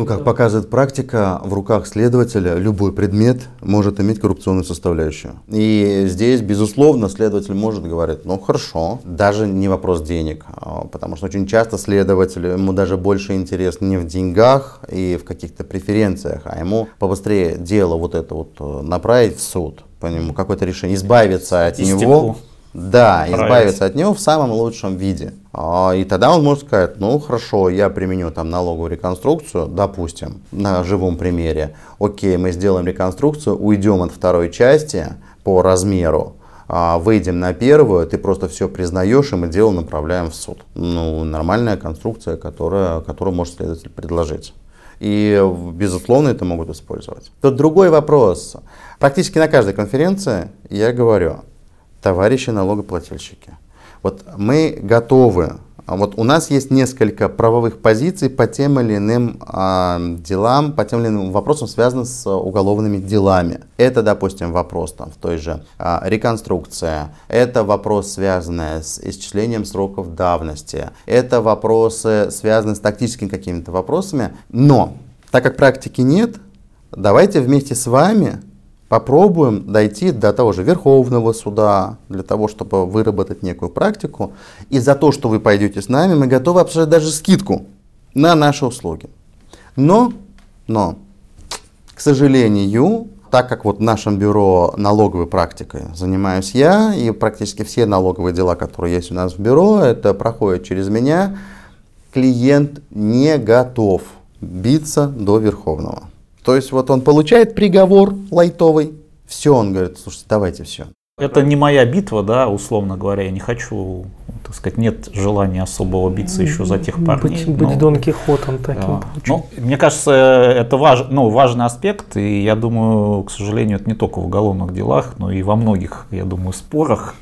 Ну, как показывает практика, в руках следователя любой предмет может иметь коррупционную составляющую. И здесь, безусловно, следователь может говорить, ну хорошо, даже не вопрос денег, а, потому что очень часто следователь, ему даже больше интерес не в деньгах и в каких-то преференциях, а ему побыстрее дело вот это вот э, направить в суд, по нему какое-то решение, избавиться от него. Да, избавиться от него в самом лучшем виде. А, и тогда он может сказать, ну хорошо, я применю там налоговую реконструкцию, допустим, на живом примере. Окей, мы сделаем реконструкцию, уйдем от второй части по размеру, а, выйдем на первую, ты просто все признаешь, и мы дело направляем в суд. Ну, нормальная конструкция, которая, которую может следователь предложить. И, безусловно, это могут использовать. Тут другой вопрос. Практически на каждой конференции я говорю, товарищи налогоплательщики, вот мы готовы, а вот у нас есть несколько правовых позиций по тем или иным а, делам, по тем или иным вопросам, связанным с уголовными делами. Это, допустим, вопрос там, в той же а, реконструкция, это вопрос, связанный с исчислением сроков давности, это вопросы, связанные с тактическими какими-то вопросами. Но, так как практики нет, давайте вместе с вами попробуем дойти до того же Верховного суда, для того, чтобы выработать некую практику. И за то, что вы пойдете с нами, мы готовы обсуждать даже скидку на наши услуги. Но, но, к сожалению, так как вот в нашем бюро налоговой практикой занимаюсь я, и практически все налоговые дела, которые есть у нас в бюро, это проходит через меня, клиент не готов биться до Верховного. То есть вот он получает приговор лайтовый, все, он говорит, слушайте, давайте все.
Это не моя битва, да, условно говоря, я не хочу, так сказать, нет желания особо биться еще за тех парней.
Быть, но, быть Дон Кихотом таким.
Да. Ну, мне кажется, это важ, ну, важный аспект, и я думаю, к сожалению, это не только в уголовных делах, но и во многих, я думаю, спорах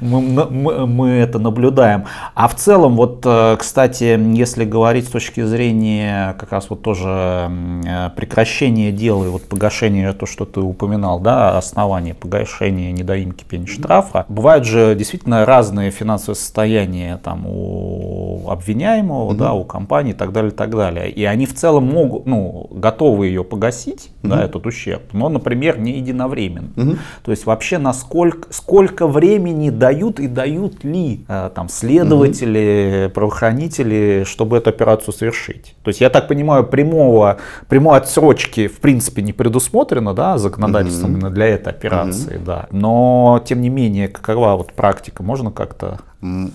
мы, мы, мы это наблюдаем. А в целом, вот, э, кстати, если говорить с точки зрения как раз вот тоже э, прекращения дела и вот погашения, то, что ты упоминал, да, основания погашения недоимки пени штрафа, бывают же действительно разные финансовые состояния там у обвиняемого, mm-hmm. да, у компании и так далее, и так далее. И они в целом могут, ну, готовы ее погасить, mm-hmm. да, этот ущерб, но, например, не единовременно. Mm-hmm. То есть вообще насколько, сколько времени дают и дают ли э, там следователи, mm-hmm. правоохранители, чтобы эту операцию совершить. То есть я так понимаю, прямого, прямой отсрочки в принципе не предусмотрено, да, законодательством mm-hmm. именно для этой операции, mm-hmm. да. Но тем не менее, какова вот практика, можно как-то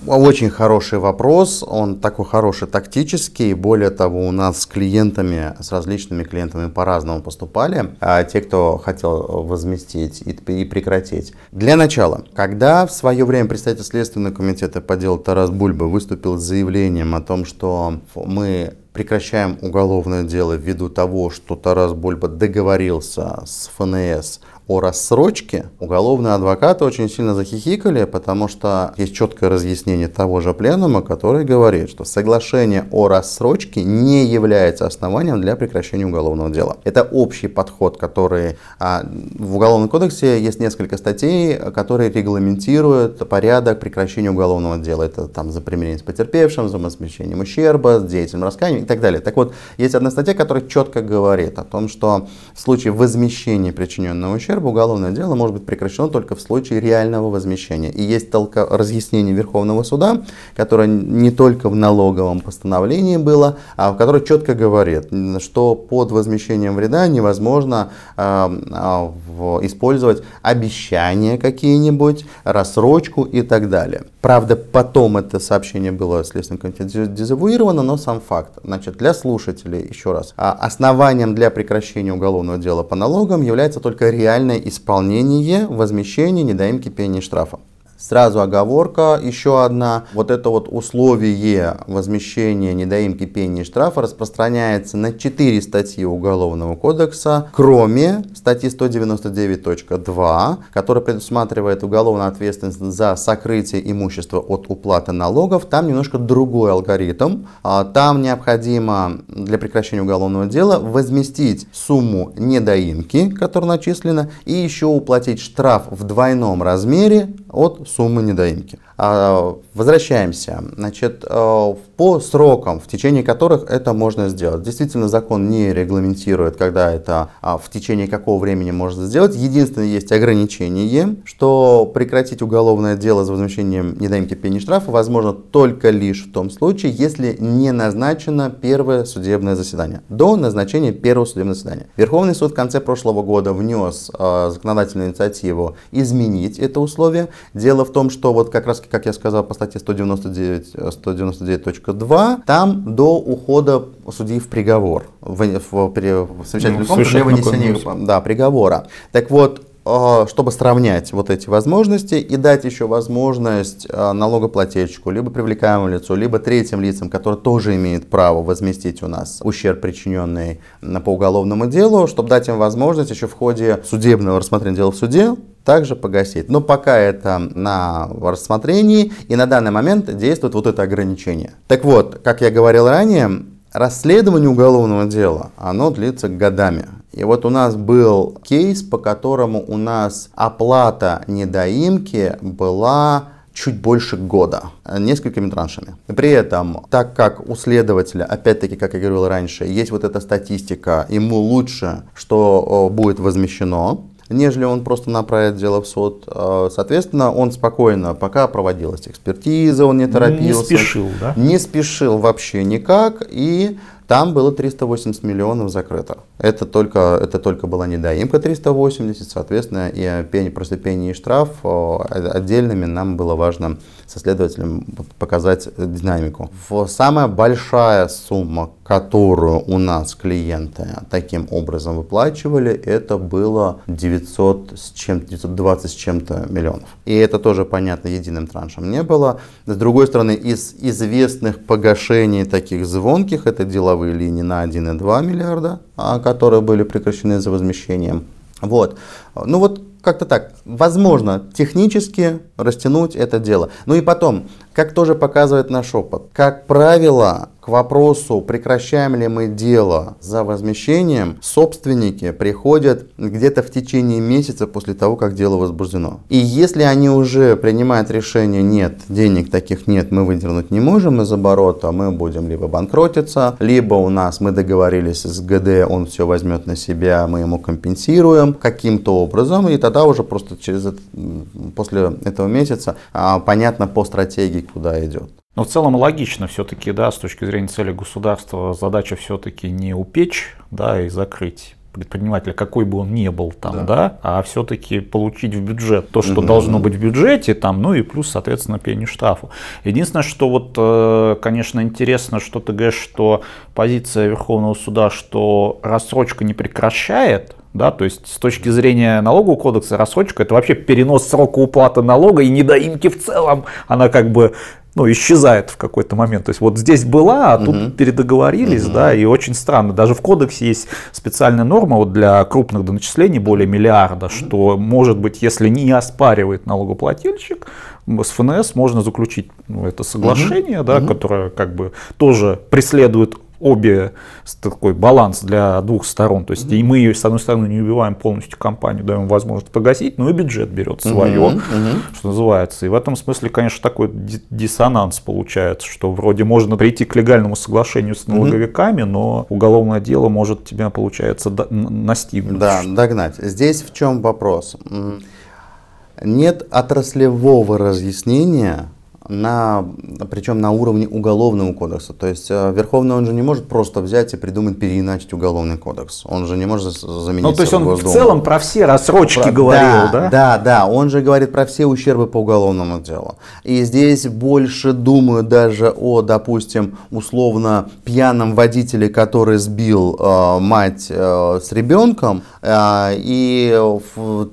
очень хороший вопрос, он такой хороший тактический. Более того, у нас с клиентами, с различными клиентами по-разному поступали. А те, кто хотел возместить и прекратить. Для начала, когда в свое время представитель Следственного комитета по делу Тарас Бульба выступил с заявлением о том, что мы прекращаем уголовное дело ввиду того, что Тарас Бульба договорился с ФНС о рассрочке, уголовные адвокаты очень сильно захихикали, потому что есть четкое разъяснение того же пленума, который говорит, что соглашение о рассрочке не является основанием для прекращения уголовного дела. Это общий подход, который а, в Уголовном кодексе есть несколько статей, которые регламентируют порядок прекращения уголовного дела. Это там за примирение с потерпевшим, за возмещением ущерба, с деятельным раскаянием и так далее. Так вот, есть одна статья, которая четко говорит о том, что в случае возмещения причиненного ущерба ущерба уголовное дело может быть прекращено только в случае реального возмещения. И есть толка... разъяснение Верховного суда, которое не только в налоговом постановлении было, а в которое четко говорит, что под возмещением вреда невозможно э, использовать обещания какие-нибудь, рассрочку и так далее. Правда, потом это сообщение было Следственным комитетом дезавуировано, но сам факт. Значит, для слушателей, еще раз, а, основанием для прекращения уголовного дела по налогам является только реальное исполнение возмещения недоимки пени штрафа. Сразу оговорка еще одна. Вот это вот условие возмещения недоимки пени и штрафа распространяется на 4 статьи Уголовного кодекса, кроме статьи 199.2, которая предусматривает уголовную ответственность за сокрытие имущества от уплаты налогов. Там немножко другой алгоритм. А, там необходимо для прекращения уголовного дела возместить сумму недоимки, которая начислена, и еще уплатить штраф в двойном размере от суммы недоимки. А, возвращаемся. Значит, э, по срокам, в течение которых это можно сделать. Действительно, закон не регламентирует, когда это, а, в течение какого времени можно сделать. Единственное, есть ограничение, что прекратить уголовное дело за возмещением недоимки пени штрафа возможно только лишь в том случае, если не назначено первое судебное заседание. До назначения первого судебного заседания. Верховный суд в конце прошлого года внес э, законодательную инициативу изменить это условие. Дело в том, что вот как раз как я сказал, по статье 199, 199.2, э, там до ухода судьи в приговор, в, в, в, в совещательную ну, для вынесения да, приговора. Так вот, чтобы сравнять вот эти возможности и дать еще возможность э, налогоплательщику, либо привлекаемому лицу, либо третьим лицам, которые тоже имеют право возместить у нас ущерб, причиненный по уголовному делу, чтобы дать им возможность еще в ходе судебного рассмотрения дела в суде также погасить. Но пока это на рассмотрении, и на данный момент действует вот это ограничение. Так вот, как я говорил ранее, расследование уголовного дела, оно длится годами. И вот у нас был кейс, по которому у нас оплата недоимки была чуть больше года, несколькими траншами. При этом, так как у следователя, опять-таки, как я говорил раньше, есть вот эта статистика, ему лучше, что будет возмещено, нежели он просто направит дело в суд. А, соответственно, он спокойно, пока проводилась экспертиза, он не торопился.
Не спешил, да?
Не спешил вообще никак. И там было 380 миллионов закрыто. Это только, это только была недоимка 380, соответственно, и пени, просто пени и штраф отдельными нам было важно со следователем показать динамику. Самая большая сумма, которую у нас клиенты таким образом выплачивали, это было 900 с чем 920 с чем-то миллионов. И это тоже, понятно, единым траншем не было. С другой стороны, из известных погашений таких звонких, это деловые линии на 1,2 миллиарда, а, которые были прекращены за возмещением. Вот. Ну вот как-то так. Возможно, технически растянуть это дело. Ну и потом, как тоже показывает наш опыт, как правило, к вопросу, прекращаем ли мы дело за возмещением, собственники приходят где-то в течение месяца после того, как дело возбуждено. И если они уже принимают решение, нет, денег таких нет, мы выдернуть не можем из оборота, мы будем либо банкротиться, либо у нас мы договорились с ГД, он все возьмет на себя, мы ему компенсируем каким-то образом, и тогда уже просто через после этого месяца а, понятно по стратегии, куда идет.
Но в целом логично все-таки, да, с точки зрения цели государства, задача все-таки не упечь, да, и закрыть предпринимателя, какой бы он ни был там, да, да а все-таки получить в бюджет то, что угу. должно быть в бюджете, там, ну и плюс, соответственно, пени штрафу. Единственное, что вот, э, конечно, интересно, что ты говоришь, что позиция Верховного суда, что рассрочка не прекращает, да, то есть с точки зрения налогового кодекса рассрочка это вообще перенос срока уплаты налога и недоимки в целом, она как бы ну, исчезает в какой-то момент. То есть вот здесь была, а тут угу. передоговорились, угу. да, и очень странно. Даже в кодексе есть специальная норма вот для крупных доначислений более миллиарда, угу. что может быть, если не оспаривает налогоплательщик, с ФНС можно заключить ну, это соглашение, угу. да, угу. которое как бы тоже преследует обе такой баланс для двух сторон. То есть mm-hmm. и мы, с одной стороны, не убиваем полностью компанию, даем возможность погасить, но и бюджет берет свое, mm-hmm. Mm-hmm. что называется. И в этом смысле, конечно, такой диссонанс получается, что вроде можно прийти к легальному соглашению с налоговиками, mm-hmm. но уголовное дело может тебя, получается, настигнуть.
Да, догнать. Здесь в чем вопрос? Нет отраслевого разъяснения на, причем на уровне уголовного кодекса. То есть э, Верховный он же не может просто взять и придумать переиначить уголовный кодекс. Он же не может заменить. Ну,
то есть он Госдуму. в целом про все рассрочки про, говорил,
да, да? Да, да. Он же говорит про все ущербы по уголовному делу. И здесь больше думаю даже о, допустим, условно пьяном водителе, который сбил э, мать э, с ребенком, и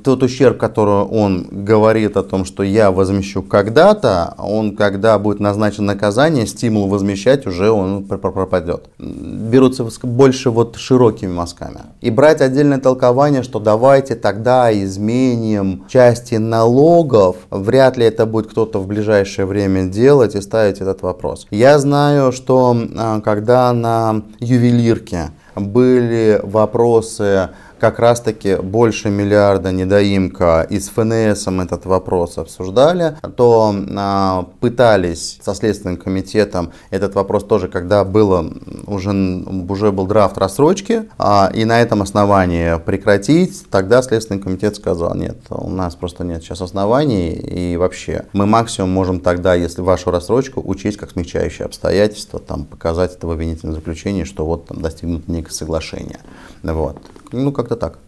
тот ущерб, который он говорит о том, что я возмещу когда-то, он, когда будет назначено наказание, стимул возмещать уже он пропадет. Берутся больше вот широкими мазками. И брать отдельное толкование, что давайте тогда изменим части налогов, вряд ли это будет кто-то в ближайшее время делать и ставить этот вопрос. Я знаю, что а, когда на ювелирке были вопросы как раз-таки больше миллиарда недоимка и с ФНС этот вопрос обсуждали, то а, пытались со Следственным комитетом этот вопрос тоже, когда было, уже, уже был драфт рассрочки, а, и на этом основании прекратить, тогда Следственный комитет сказал, нет, у нас просто нет сейчас оснований, и вообще мы максимум можем тогда, если вашу рассрочку, учесть как смягчающее обстоятельство, там, показать это в обвинительном заключении, что вот там достигнуто некое соглашение. Вот. Ну, как-то так.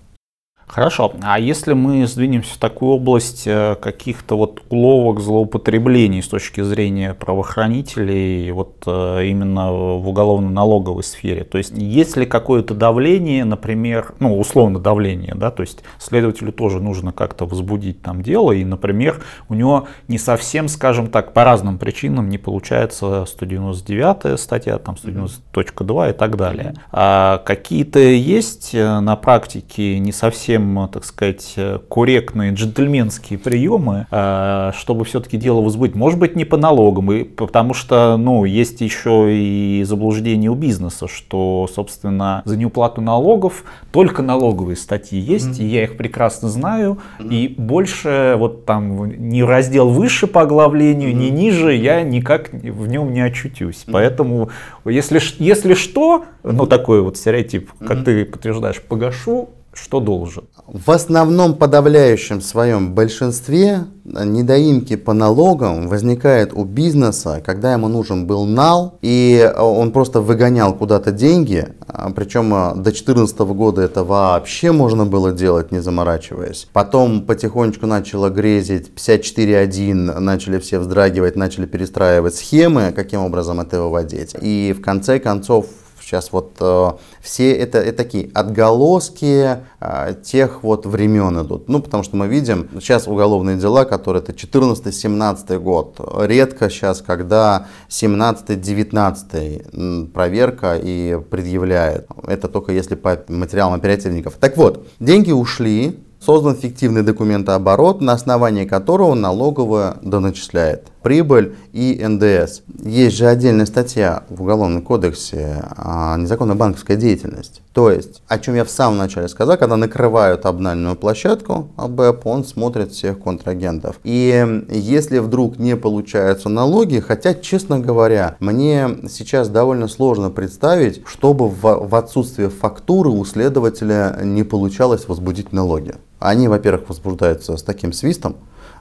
Хорошо. А если мы сдвинемся в такую область э, каких-то вот уловок, злоупотреблений с точки зрения правоохранителей, вот э, именно в уголовно-налоговой сфере, то есть есть ли какое-то давление, например, ну, условно давление, да, то есть следователю тоже нужно как-то возбудить там дело, и, например, у него не совсем, скажем так, по разным причинам не получается 199 статья, там 190.2 и так далее. А какие-то есть э, на практике не совсем совсем, так сказать, корректные джентльменские приемы, э, чтобы все-таки дело возбудить. Может быть, не по налогам, и потому что, ну, есть еще и заблуждение у бизнеса, что, собственно, за неуплату налогов только налоговые статьи есть, mm-hmm. и я их прекрасно знаю, mm-hmm. и больше вот там ни раздел выше по оглавлению, mm-hmm. ни ниже я никак в нем не очутюсь. Mm-hmm. Поэтому, если, если что, ну, такой вот стереотип, как mm-hmm. ты подтверждаешь, погашу, что должен?
В основном подавляющем своем большинстве недоимки по налогам возникают у бизнеса, когда ему нужен был нал, и он просто выгонял куда-то деньги, а, причем а, до 2014 года это вообще можно было делать, не заморачиваясь. Потом потихонечку начало грезить 54.1, начали все вздрагивать, начали перестраивать схемы, каким образом это выводить. И в конце концов Сейчас вот э, все это, это такие отголоски э, тех вот времен идут. Ну, потому что мы видим сейчас уголовные дела, которые это 14-17 год. Редко сейчас, когда 17-19 проверка и предъявляет. Это только если по материалам оперативников. Так вот, деньги ушли, создан фиктивный документооборот, на основании которого налоговая доначисляет прибыль и НДС. Есть же отдельная статья в Уголовном кодексе о незаконной банковской деятельности. То есть, о чем я в самом начале сказал, когда накрывают обнальную площадку, АБЭП, он смотрит всех контрагентов. И если вдруг не получаются налоги, хотя, честно говоря, мне сейчас довольно сложно представить, чтобы в, в отсутствие фактуры у следователя не получалось возбудить налоги. Они, во-первых, возбуждаются с таким свистом,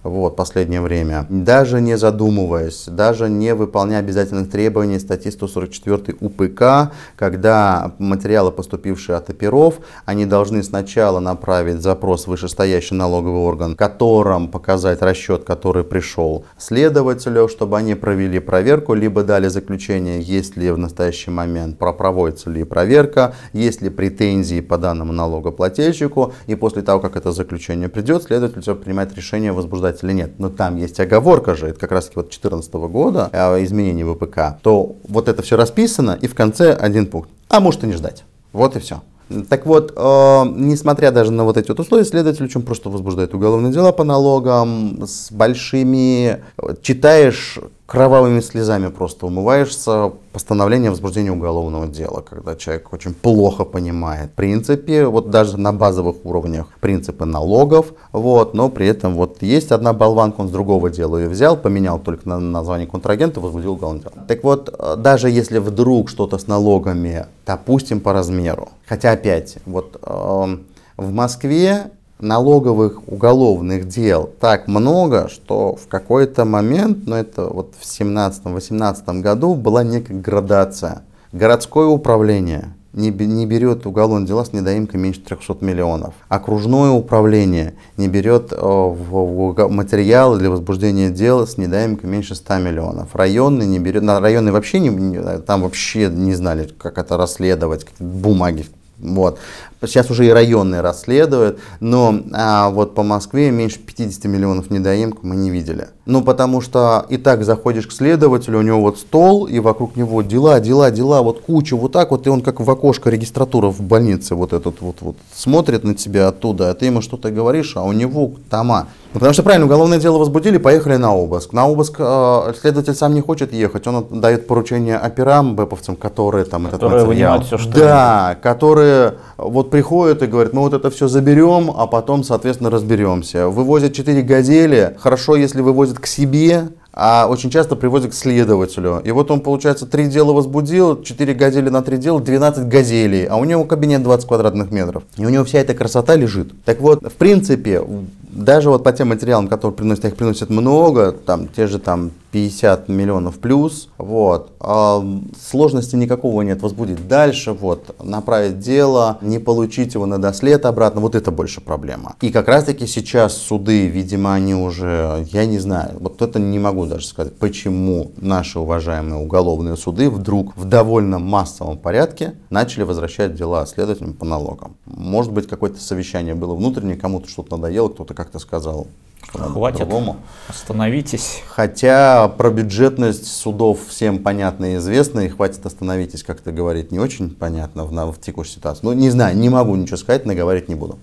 вот, последнее время, даже не задумываясь, даже не выполняя обязательных требований статьи 144 УПК, когда материалы, поступившие от оперов, они должны сначала направить запрос в вышестоящий налоговый орган, которым показать расчет, который пришел следователю, чтобы они провели проверку, либо дали заключение, есть ли в настоящий момент, проводится ли проверка, есть ли претензии по данному налогоплательщику, и после того, как это заключение придет, следователь принимает решение возбуждать обсуждать или нет, но там есть оговорка же, это как раз вот 2014 года, а, изменений ВПК, то вот это все расписано, и в конце один пункт. А может и не ждать. Вот и все. Так вот, э, несмотря даже на вот эти вот условия, следователь очень просто возбуждает уголовные дела по налогам с большими... Читаешь кровавыми слезами просто умываешься постановление возбуждения уголовного дела, когда человек очень плохо понимает принципе, вот даже на базовых уровнях принципы налогов, вот, но при этом вот есть одна болванка, он с другого дела ее взял, поменял только на название контрагента, возбудил уголовное дело. Так вот, даже если вдруг что-то с налогами, допустим, по размеру, хотя опять, вот э, в Москве налоговых уголовных дел так много, что в какой-то момент, ну это вот в 17-18 году была некая градация. Городское управление не, не берет уголовные дела с недоимкой меньше 300 миллионов. Окружное управление не берет э, в, в материалы для возбуждения дела с недоимкой меньше 100 миллионов. Районный не берет, на районный вообще не, там вообще не знали, как это расследовать, бумаги Вот. Сейчас уже и районные расследуют, но а, вот по Москве меньше 50 миллионов недоимок мы не видели. Ну, потому что и так заходишь к следователю, у него вот стол, и вокруг него дела, дела, дела, вот куча, вот так вот, и он как в окошко регистратура в больнице вот этот вот, вот смотрит на тебя оттуда, а ты ему что-то говоришь, а у него тома. Ну, потому что правильно, уголовное дело возбудили, поехали на обыск. На обыск э, следователь сам не хочет ехать, он дает поручение операм, бэповцам, которые там
которые
этот материал.
Все, что
да, которые вот приходят и говорят, мы вот это все заберем, а потом, соответственно, разберемся. Вывозят 4 газели, хорошо, если вывозят к себе, а очень часто привозят к следователю. И вот он, получается, три дела возбудил, 4 газели на три дела, 12 газелей, а у него кабинет 20 квадратных метров. И у него вся эта красота лежит. Так вот, в принципе, даже вот по тем материалам, которые приносят, их приносят много, там те же там 50 миллионов плюс, вот. А сложности никакого нет возбудить дальше, вот, направить дело, не получить его на дослед обратно, вот это больше проблема. И как раз таки сейчас суды, видимо, они уже, я не знаю, вот это не могу даже сказать, почему наши уважаемые уголовные суды вдруг в довольно массовом порядке начали возвращать дела следователям по налогам. Может быть, какое-то совещание было внутреннее, кому-то что-то надоело, кто-то как-то сказал,
Хватит, другому. остановитесь.
Хотя про бюджетность судов всем понятно и известно, и хватит остановитесь, как-то говорить не очень понятно в, в текущей ситуации. Ну, не знаю, не могу ничего сказать, наговорить не буду.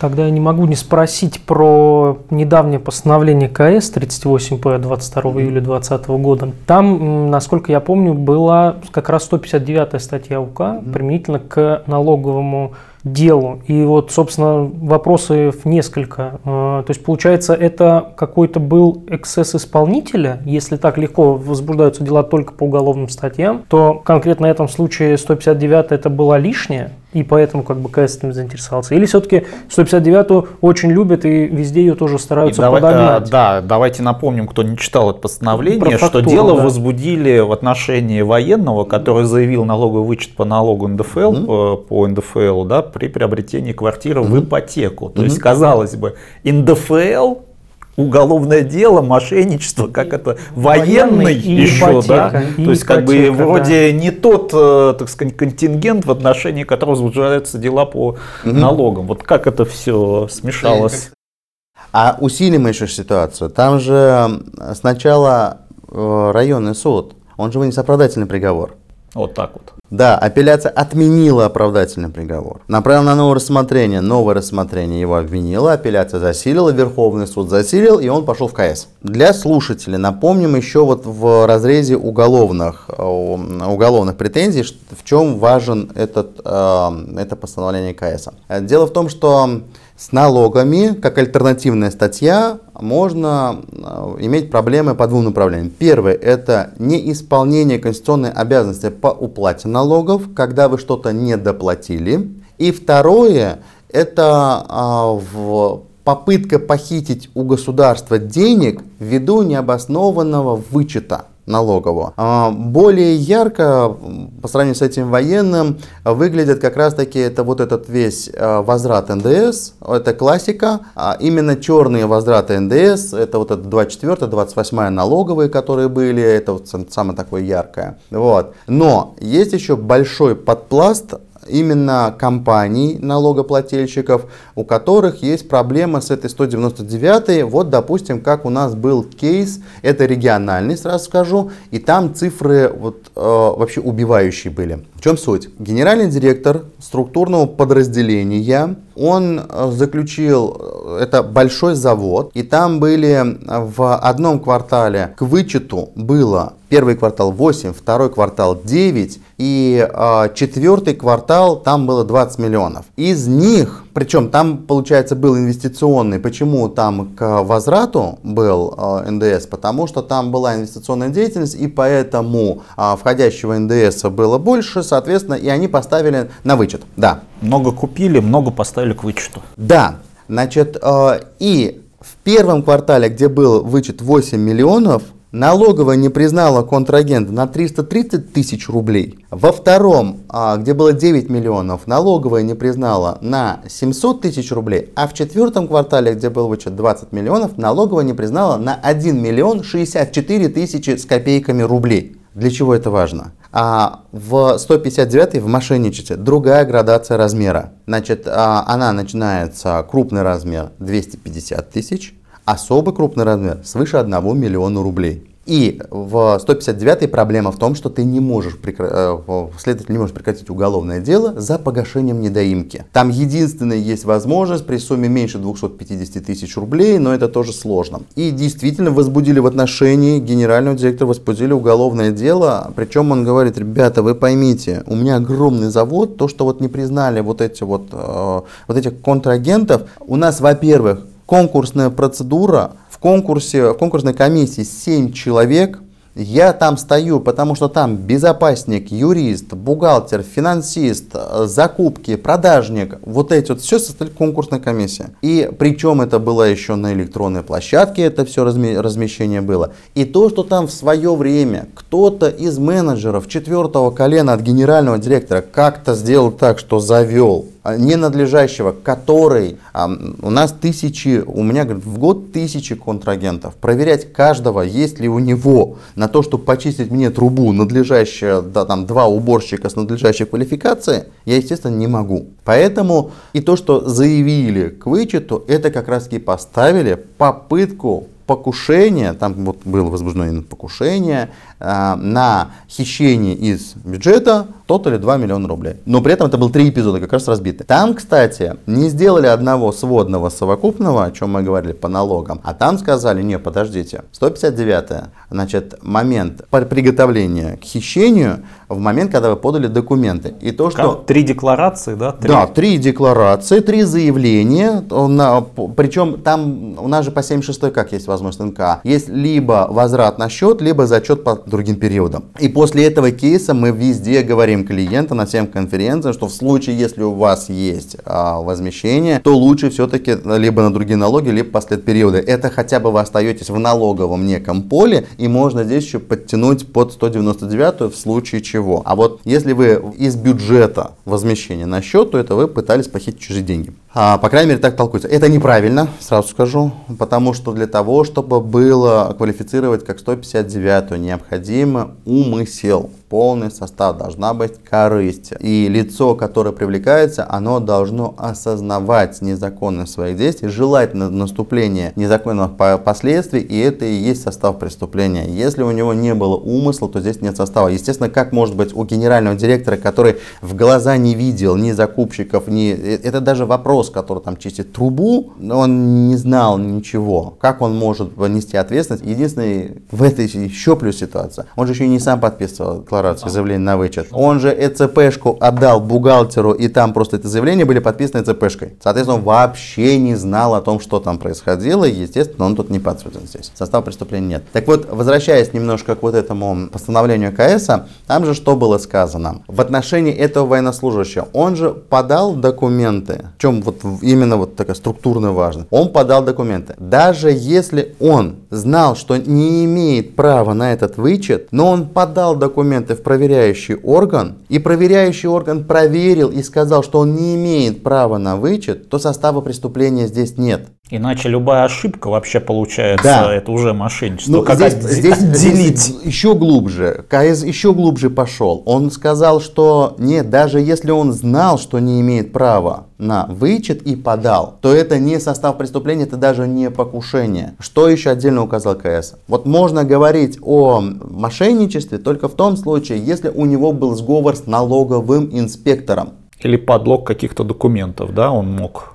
Тогда я не могу не спросить про недавнее постановление КС 38П 22 июля 2020 года. Там, насколько я помню, была как раз 159 статья УК применительно к налоговому делу. И вот, собственно, вопросов несколько. А, то есть, получается, это какой-то был эксцесс исполнителя. Если так легко возбуждаются дела только по уголовным статьям, то конкретно в этом случае 159 это была лишняя, и поэтому как бы КС этим заинтересовался. Или все-таки 159 очень любят и везде ее тоже стараются и давай, подогнать.
А, да, давайте напомним, кто не читал это постановление, что дело да. возбудили в отношении военного, который заявил налоговый вычет по налогу НДФЛ, mm-hmm. по, по НДФЛ, да, при приобретении квартиры mm-hmm. в ипотеку. То mm-hmm. есть, казалось бы, НДФЛ уголовное дело, мошенничество, как это, военный, военный еще, ипотека, да? То есть, как бы, вроде да. не тот, э, так сказать, контингент, в отношении которого возбуждаются дела по угу. налогам. Вот как это все смешалось?
А усилим еще ситуацию. Там же сначала э, районный суд, он же вынес оправдательный приговор.
Вот так вот.
Да, апелляция отменила оправдательный приговор. Направила на новое рассмотрение. Новое рассмотрение его обвинило, апелляция засилила, Верховный суд засилил, и он пошел в КС. Для слушателей напомним еще вот в разрезе уголовных, э, уголовных претензий, в чем важен этот, э, это постановление КС. Дело в том, что с налогами, как альтернативная статья, можно э, иметь проблемы по двум направлениям. Первое – это неисполнение конституционной обязанности по уплате налогов, когда вы что-то не доплатили. И второе – это а, попытка похитить у государства денег ввиду необоснованного вычета налогового. А, более ярко по сравнению с этим военным выглядит как раз таки это вот этот весь а, возврат НДС, это классика, а именно черные возвраты НДС, это вот это 24 28 налоговые, которые были, это вот самое такое яркое. Вот. Но есть еще большой подпласт именно компаний, налогоплательщиков, у которых есть проблема с этой 199. Вот, допустим, как у нас был кейс, это региональный, сразу скажу, и там цифры вот, э, вообще убивающие были. В чем суть? Генеральный директор структурного подразделения, он э, заключил, э, это большой завод, и там были в одном квартале к вычету было первый квартал 8, второй квартал 9, и э, четвертый квартал там было 20 миллионов. Из них, причем там, получается, был инвестиционный. Почему там к возврату был э, НДС? Потому что там была инвестиционная деятельность, и поэтому э, входящего НДС было больше, соответственно, и они поставили на вычет. Да.
Много купили, много поставили к вычету.
Да. Значит, э, и в первом квартале, где был вычет 8 миллионов, Налоговая не признала контрагента на 330 тысяч рублей. Во втором, а, где было 9 миллионов, налоговая не признала на 700 тысяч рублей. А в четвертом квартале, где был вычет 20 миллионов, налоговая не признала на 1 миллион 64 тысячи с копейками рублей. Для чего это важно? А в 159 в мошенничестве другая градация размера. Значит, а, она начинается крупный размер 250 тысяч, особо крупный размер свыше 1 миллиона рублей. И в 159-й проблема в том, что ты не можешь, прекра... Э, следователь не может прекратить уголовное дело за погашением недоимки. Там единственная есть возможность при сумме меньше 250 тысяч рублей, но это тоже сложно. И действительно возбудили в отношении генерального директора, возбудили уголовное дело, причем он говорит, ребята, вы поймите, у меня огромный завод, то, что вот не признали вот эти вот, э, вот этих контрагентов, у нас, во-первых, конкурсная процедура, конкурсе, в конкурсной комиссии 7 человек, я там стою, потому что там безопасник, юрист, бухгалтер, финансист, закупки, продажник. Вот эти вот все составили конкурсная комиссия. И причем это было еще на электронной площадке, это все размещение было. И то, что там в свое время кто-то из менеджеров четвертого колена от генерального директора как-то сделал так, что завел ненадлежащего, который а, у нас тысячи, у меня говорит, в год тысячи контрагентов. Проверять каждого, есть ли у него на то, чтобы почистить мне трубу надлежащая, да, там два уборщика с надлежащей квалификацией, я, естественно, не могу. Поэтому и то, что заявили к вычету, это как раз таки поставили попытку покушения, там вот было возбуждено покушение, на хищение из бюджета тот или 2 миллиона рублей. Но при этом это было три эпизода, как раз разбиты. Там, кстати, не сделали одного сводного совокупного, о чем мы говорили по налогам, а там сказали, не, подождите, 159 значит, момент приготовления к хищению в момент, когда вы подали документы. И то, что...
Как? Три декларации, да?
Три... Да, три декларации, три заявления, на, причем там у нас же по 76 как есть возможность НК, есть либо возврат на счет, либо зачет по другим периодам. И после этого кейса мы везде говорим, клиентам на всем конференциям, что в случае, если у вас есть а, возмещение, то лучше все-таки либо на другие налоги, либо послед периода. Это хотя бы вы остаетесь в налоговом неком поле, и можно здесь еще подтянуть под 199 в случае чего. А вот если вы из бюджета возмещения на счет, то это вы пытались похитить чужие деньги. А, по крайней мере, так толкуется. Это неправильно, сразу скажу, потому что для того, чтобы было квалифицировать как 159, необходимо умысел полный состав, должна быть корысть. И лицо, которое привлекается, оно должно осознавать незаконность своих действий, желать наступления незаконных последствий, и это и есть состав преступления. Если у него не было умысла, то здесь нет состава. Естественно, как может быть у генерального директора, который в глаза не видел ни закупщиков, ни... Э, это даже вопрос, который там чистит трубу, он не знал ничего. Как он может нести ответственность? Единственное, в этой еще плюс ситуация. Он же еще и не сам подписывал декларацию, заявление на вычет. Он же ЭЦПшку отдал бухгалтеру, и там просто это заявление были подписаны ЭЦПшкой. Соответственно, он вообще не знал о том, что там происходило, естественно, он тут не подсуден здесь. Состав преступления нет. Так вот, возвращаясь немножко к вот этому постановлению КС, там же что было сказано? В отношении этого военнослужащего, он же подал документы, в чем вот именно вот такая структурная важность. Он подал документы. Даже если он знал, что не имеет права на этот вычет, но он подал документы в проверяющий орган, и проверяющий орган проверил и сказал, что он не имеет права на вычет, то состава преступления здесь нет.
Иначе любая ошибка вообще получается, да. это уже мошенничество.
Ну, как здесь, здесь, здесь еще глубже, КС еще глубже пошел. Он сказал, что нет, даже если он знал, что не имеет права на вычет и подал, то это не состав преступления, это даже не покушение. Что еще отдельно указал КС? Вот можно говорить о мошенничестве только в том случае, если у него был сговор с налоговым инспектором.
Или подлог каких-то документов, да, он мог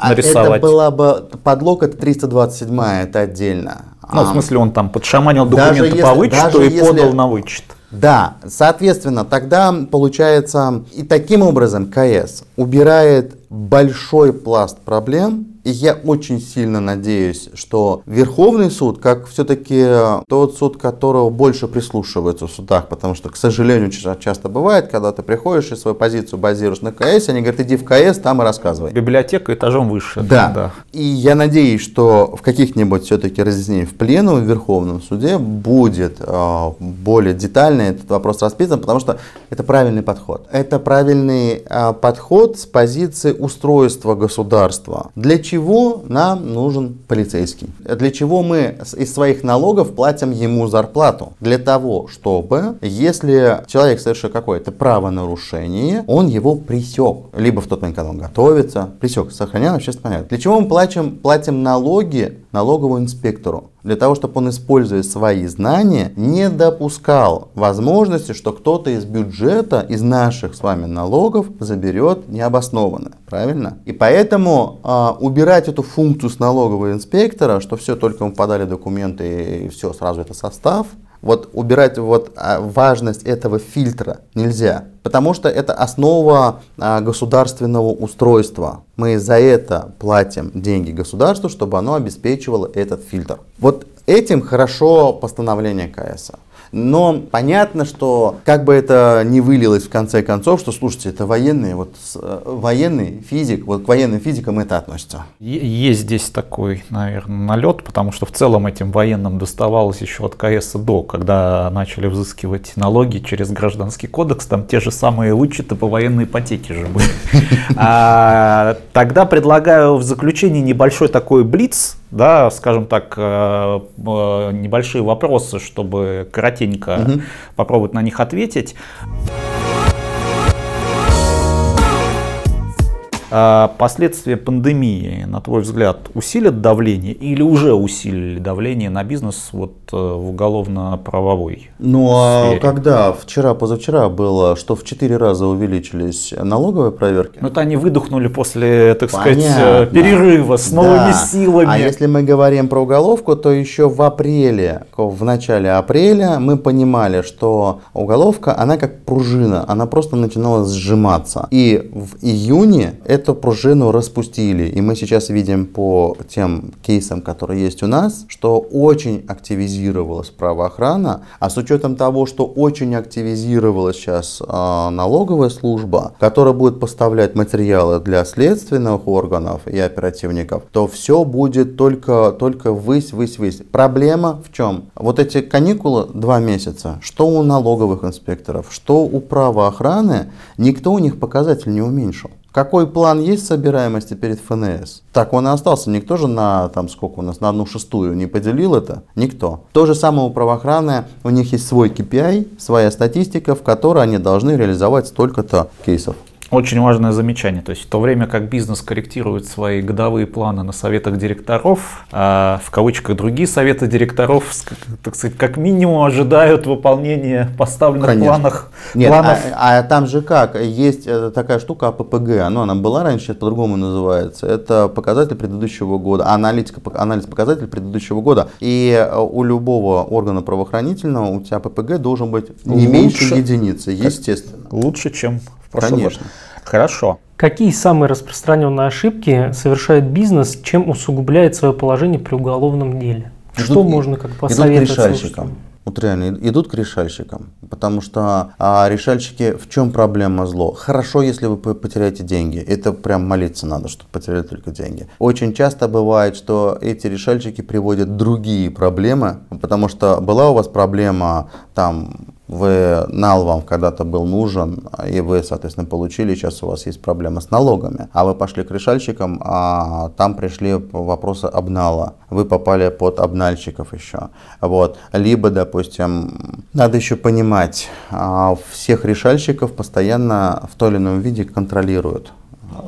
а нарисовать. Это была бы подлог, это 327 это отдельно.
Ну, в смысле, он там подшаманил документы если, по вычету и если, подал на вычет.
Да, соответственно, тогда получается, и таким образом КС убирает большой пласт проблем, и я очень сильно надеюсь, что Верховный суд, как все-таки тот суд, которого больше прислушивается в судах, потому что, к сожалению, часто бывает, когда ты приходишь и свою позицию базируешь на КС, они говорят, иди в КС, там и рассказывай.
Библиотека этажом выше.
Да. да. И я надеюсь, что в каких-нибудь все-таки разъяснениях в плену в Верховном суде будет э, более детально этот вопрос расписан, потому что это правильный подход. Это правильный э, подход с позиции устройство государства. Для чего нам нужен полицейский? Для чего мы из своих налогов платим ему зарплату? Для того, чтобы, если человек совершил какое-то правонарушение, он его пресек. Либо в тот момент, когда он готовится, пресек, сохранял общественный порядок. Для чего мы платим, платим налоги налоговому инспектору? Для того, чтобы он, используя свои знания, не допускал возможности, что кто-то из бюджета, из наших с вами налогов заберет необоснованно. Правильно? И поэтому э, убирать эту функцию с налогового инспектора, что все, только мы подали документы и все, сразу это состав, вот убирать вот а, важность этого фильтра нельзя, потому что это основа а, государственного устройства. Мы за это платим деньги государству, чтобы оно обеспечивало этот фильтр. Вот этим хорошо постановление КС. Но понятно, что как бы это не вылилось в конце концов, что, слушайте, это военные, вот э, военный физик, вот к военным физикам это относится.
Есть здесь такой, наверное, налет, потому что в целом этим военным доставалось еще от КС до, когда начали взыскивать налоги через гражданский кодекс, там те же самые вычеты по военной ипотеке же были. А, тогда предлагаю в заключении небольшой такой блиц, да, скажем так, э, э, небольшие вопросы, чтобы коротенько угу. попробовать на них ответить. Последствия пандемии, на твой взгляд, усилят давление или уже усилили давление на бизнес вот э, в уголовно-правовой
Ну а когда вчера, позавчера было, что в четыре раза увеличились налоговые проверки?
Ну это они выдохнули после, так Понятно. сказать, э, перерыва с новыми да. силами.
А если мы говорим про уголовку, то еще в апреле, в начале апреля мы понимали, что уголовка, она как пружина, она просто начинала сжиматься. И в июне это эту пружину распустили. И мы сейчас видим по тем кейсам, которые есть у нас, что очень активизировалась правоохрана. А с учетом того, что очень активизировалась сейчас э, налоговая служба, которая будет поставлять материалы для следственных органов и оперативников, то все будет только, только высь, высь, высь. Проблема в чем? Вот эти каникулы два месяца, что у налоговых инспекторов, что у правоохраны, никто у них показатель не уменьшил. Какой план есть собираемости перед ФНС? Так он и остался. Никто же на, там сколько у нас, на одну шестую не поделил это? Никто. То же самое у правоохраны, у них есть свой KPI, своя статистика, в которой они должны реализовать столько-то кейсов.
Очень важное замечание. То есть в то время как бизнес корректирует свои годовые планы на советах директоров, а в кавычках другие советы директоров, так сказать, как минимум ожидают выполнения поставленных Конечно. планах.
Нет, планов. А, а там же как? Есть э, такая штука АППГ, ну, она была раньше, сейчас по-другому называется. Это показатель предыдущего года, аналитика, анализ показателей предыдущего года. И э, у любого органа правоохранительного у тебя АППГ должен быть не Лучше, меньше единицы, естественно.
Лучше, чем Конечно. Хорошо.
Какие самые распространенные ошибки совершает бизнес, чем усугубляет свое положение при уголовном деле? Идут, Что можно как посоветовать
идут к решальщикам. Вот реально идут к решальщикам, потому что а, решальщики, в чем проблема зло? Хорошо, если вы потеряете деньги, это прям молиться надо, чтобы потеряли только деньги. Очень часто бывает, что эти решальщики приводят другие проблемы, потому что была у вас проблема там вы нал вам когда-то был нужен, и вы, соответственно, получили, сейчас у вас есть проблема с налогами, а вы пошли к решальщикам, а там пришли вопросы обнала, вы попали под обнальщиков еще. Вот. Либо, допустим, надо еще понимать, а, всех решальщиков постоянно в том или ином виде контролируют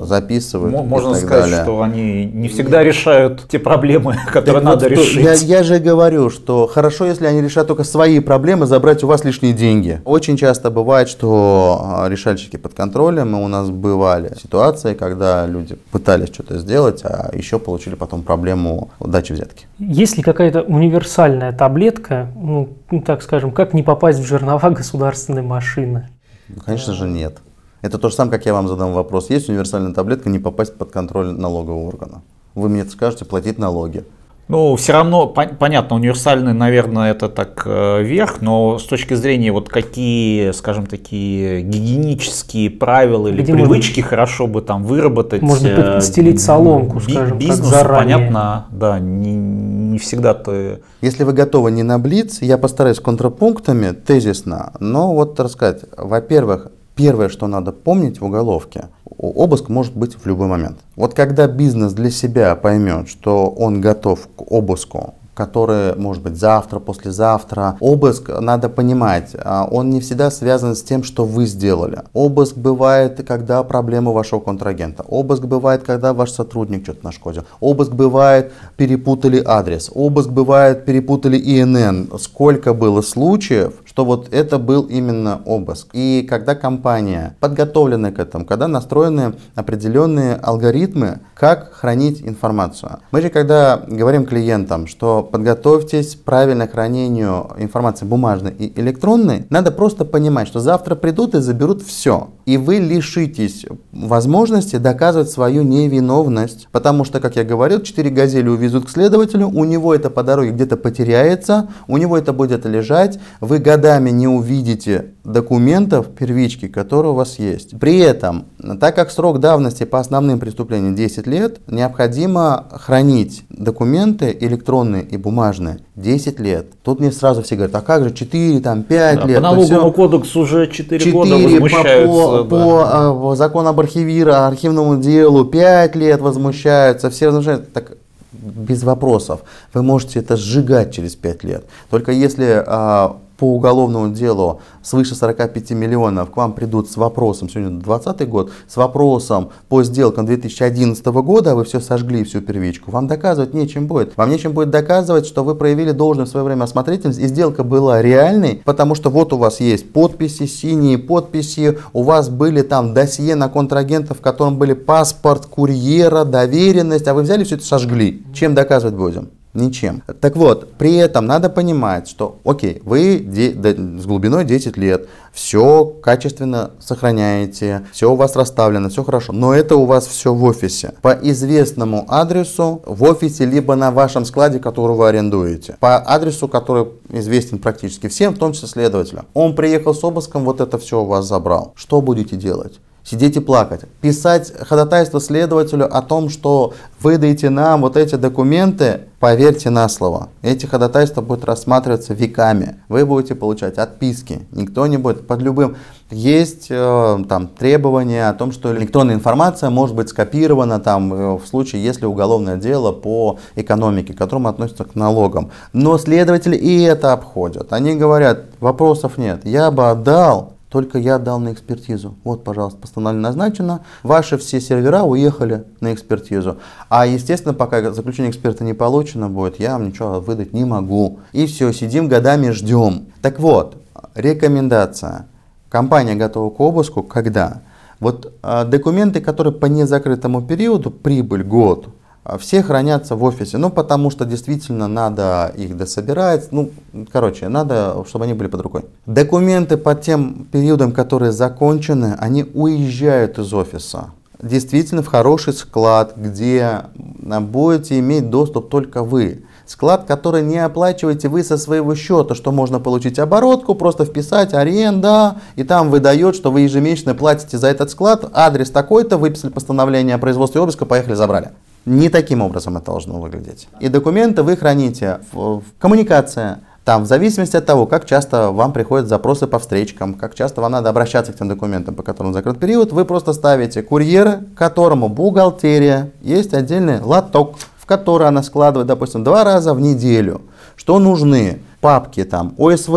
записывают.
Можно сказать, далее. что они не всегда решают те проблемы, которые так надо вот, решить.
Я, я же говорю, что хорошо, если они решают только свои проблемы, забрать у вас лишние деньги. Очень часто бывает, что а, решальщики под контролем, и у нас бывали ситуации, когда люди пытались что-то сделать, а еще получили потом проблему дачи взятки.
Есть ли какая-то универсальная таблетка, ну, так скажем, как не попасть в жернова государственной машины?
Конечно же нет. Это то же самое, как я вам задам вопрос. Есть универсальная таблетка не попасть под контроль налогового органа? Вы мне скажете платить налоги.
Ну, все равно, пон- понятно, универсальный, наверное, это так э, верх, но с точки зрения вот какие, скажем, такие гигиенические правила или Где привычки можно, хорошо бы там выработать.
Можно э, подстелить соломку, би- скажем,
бизнесу, так заранее. понятно, да, не, не всегда ты...
Если вы готовы не на блиц, я постараюсь контрапунктами, тезисно, но вот рассказать. Во-первых, Первое, что надо помнить в уголовке, обыск может быть в любой момент. Вот когда бизнес для себя поймет, что он готов к обыску который может быть завтра, послезавтра. Обыск, надо понимать, а, он не всегда связан с тем, что вы сделали. Обыск бывает, когда проблема вашего контрагента. Обыск бывает, когда ваш сотрудник что-то нашкодил. Обыск бывает, перепутали адрес. Обыск бывает, перепутали ИНН. Сколько было случаев, что вот это был именно обыск. И когда компания подготовлена к этому, когда настроены определенные алгоритмы, как хранить информацию. Мы же когда говорим клиентам, что подготовьтесь правильно к хранению информации бумажной и электронной, надо просто понимать, что завтра придут и заберут все. И вы лишитесь возможности доказывать свою невиновность. Потому что, как я говорил, 4 газели увезут к следователю, у него это по дороге где-то потеряется, у него это будет лежать, вы годами не увидите документов первички, которые у вас есть. При этом, так как срок давности по основным преступлениям 10 лет, необходимо хранить документы электронные и бумажные 10 лет. Тут мне сразу все говорят, а как же 4, там 5 да, лет?
По налоговому все... кодексу уже 4, 4 года возмущаются.
По, по, да. по закону об архивира, архивному делу 5 лет возмущаются, все возмущаются. Так без вопросов. Вы можете это сжигать через 5 лет. Только если а, по уголовному делу свыше 45 миллионов к вам придут с вопросом, сегодня 2020 год, с вопросом по сделкам 2011 года, вы все сожгли, всю первичку, вам доказывать нечем будет. Вам нечем будет доказывать, что вы проявили должное в свое время осмотрительность, и сделка была реальной, потому что вот у вас есть подписи, синие подписи, у вас были там досье на контрагентов, в котором были паспорт курьера, доверенность, а вы взяли все это сожгли. Чем доказывать будем? Ничем. Так вот, при этом надо понимать, что, окей, вы де, с глубиной 10 лет, все качественно сохраняете, все у вас расставлено, все хорошо, но это у вас все в офисе. По известному адресу в офисе, либо на вашем складе, который вы арендуете. По адресу, который известен практически всем, в том числе следователям. Он приехал с обыском, вот это все у вас забрал. Что будете делать? Сидеть и плакать, писать ходатайство следователю о том, что выдайте нам вот эти документы, поверьте на слово, эти ходатайства будут рассматриваться веками, вы будете получать отписки, никто не будет под любым. Есть э, там требования о том, что электронная информация может быть скопирована там э, в случае, если уголовное дело по экономике, к которому относится к налогам. Но следователи и это обходят. Они говорят, вопросов нет, я бы отдал только я дал на экспертизу. Вот, пожалуйста, постановление назначено. Ваши все сервера уехали на экспертизу. А, естественно, пока заключение эксперта не получено будет, я вам ничего выдать не могу. И все, сидим годами, ждем. Так вот, рекомендация. Компания готова к обыску, когда? Вот э, документы, которые по незакрытому периоду, прибыль год, все хранятся в офисе, ну потому что действительно надо их дособирать, ну короче, надо, чтобы они были под рукой. Документы по тем периодам, которые закончены, они уезжают из офиса. Действительно в хороший склад, где будете иметь доступ только вы. Склад, который не оплачиваете вы со своего счета, что можно получить оборотку, просто вписать аренда, и там выдает, что вы ежемесячно платите за этот склад, адрес такой-то, выписали постановление о производстве обыска, поехали, забрали. Не таким образом это должно выглядеть. И документы вы храните в, в коммуникация, там, в зависимости от того, как часто вам приходят запросы по встречкам, как часто вам надо обращаться к тем документам, по которым закрыт период, вы просто ставите курьера, которому бухгалтерия, есть отдельный лоток, в который она складывает, допустим, два раза в неделю. Что нужны? папки там ОСВ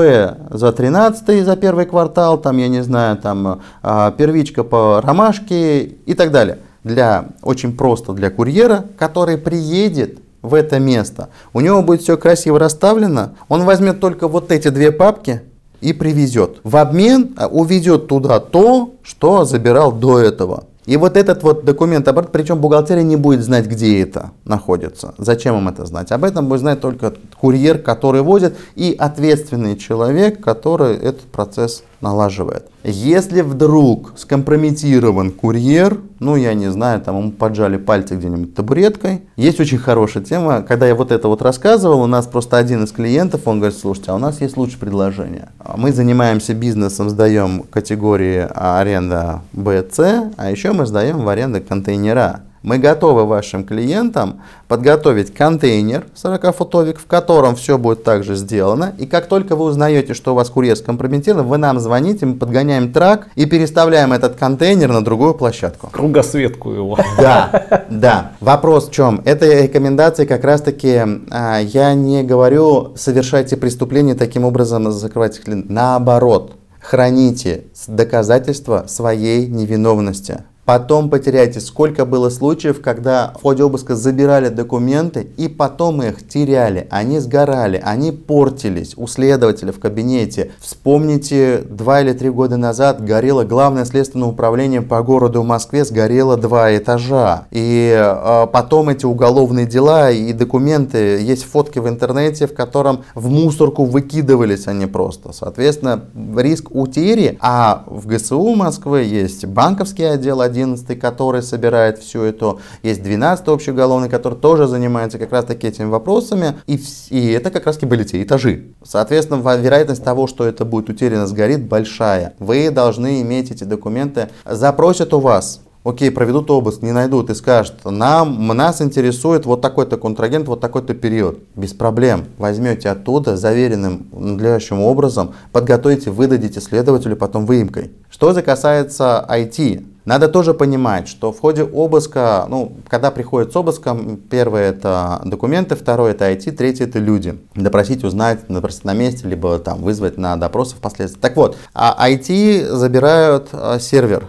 за 13 за первый квартал, там, я не знаю, там, а, первичка по ромашке и так далее для, очень просто для курьера, который приедет в это место. У него будет все красиво расставлено. Он возьмет только вот эти две папки и привезет. В обмен а, увезет туда то, что забирал до этого. И вот этот вот документ оборот, причем бухгалтерия не будет знать, где это находится. Зачем им это знать? Об этом будет знать только курьер, который возит, и ответственный человек, который этот процесс налаживает. Если вдруг скомпрометирован курьер, ну я не знаю, там ему поджали пальцы где-нибудь табуреткой. Есть очень хорошая тема, когда я вот это вот рассказывал, у нас просто один из клиентов, он говорит, слушайте, а у нас есть лучшее предложение. Мы занимаемся бизнесом, сдаем категории аренда Б, С, а еще мы сдаем в аренду контейнера Мы готовы вашим клиентам подготовить контейнер 40-футовик, в котором все будет также сделано. И как только вы узнаете, что у вас курьер скомпрометирован, вы нам звоните, мы подгоняем трак и переставляем этот контейнер на другую площадку.
Кругосветку его.
Да, да. Вопрос в чем? Это рекомендации как раз-таки, а, я не говорю, совершайте преступление таким образом, закрывайте клиент. Наоборот, храните доказательства своей невиновности. Потом потеряете. Сколько было случаев, когда в ходе обыска забирали документы и потом их теряли. Они сгорали, они портились у следователя в кабинете. Вспомните, два или три года назад горело главное следственное управление по городу Москве, сгорело два этажа. И э, потом эти уголовные дела и документы, есть фотки в интернете, в котором в мусорку выкидывались они просто. Соответственно, риск утери, а в ГСУ Москвы есть банковский отдел, 11 который собирает всю эту, есть 12 общеуголовный, который тоже занимается как раз таки этими вопросами, и, и это как раз таки были те этажи. Соответственно, вероятность того, что это будет утеряно, сгорит, большая. Вы должны иметь эти документы, запросят у вас, окей, проведут обыск, не найдут и скажут, нам, нас интересует вот такой-то контрагент, вот такой-то период. Без проблем. Возьмете оттуда заверенным надлежащим образом, подготовите, выдадите следователю потом выемкой. Что же касается IT, надо тоже понимать, что в ходе обыска, ну, когда приходят с обыском, первое это документы, второе это IT, третье это люди. Допросить, узнать, допросить на месте, либо там вызвать на допросы впоследствии. Так вот, а IT забирают а, сервер.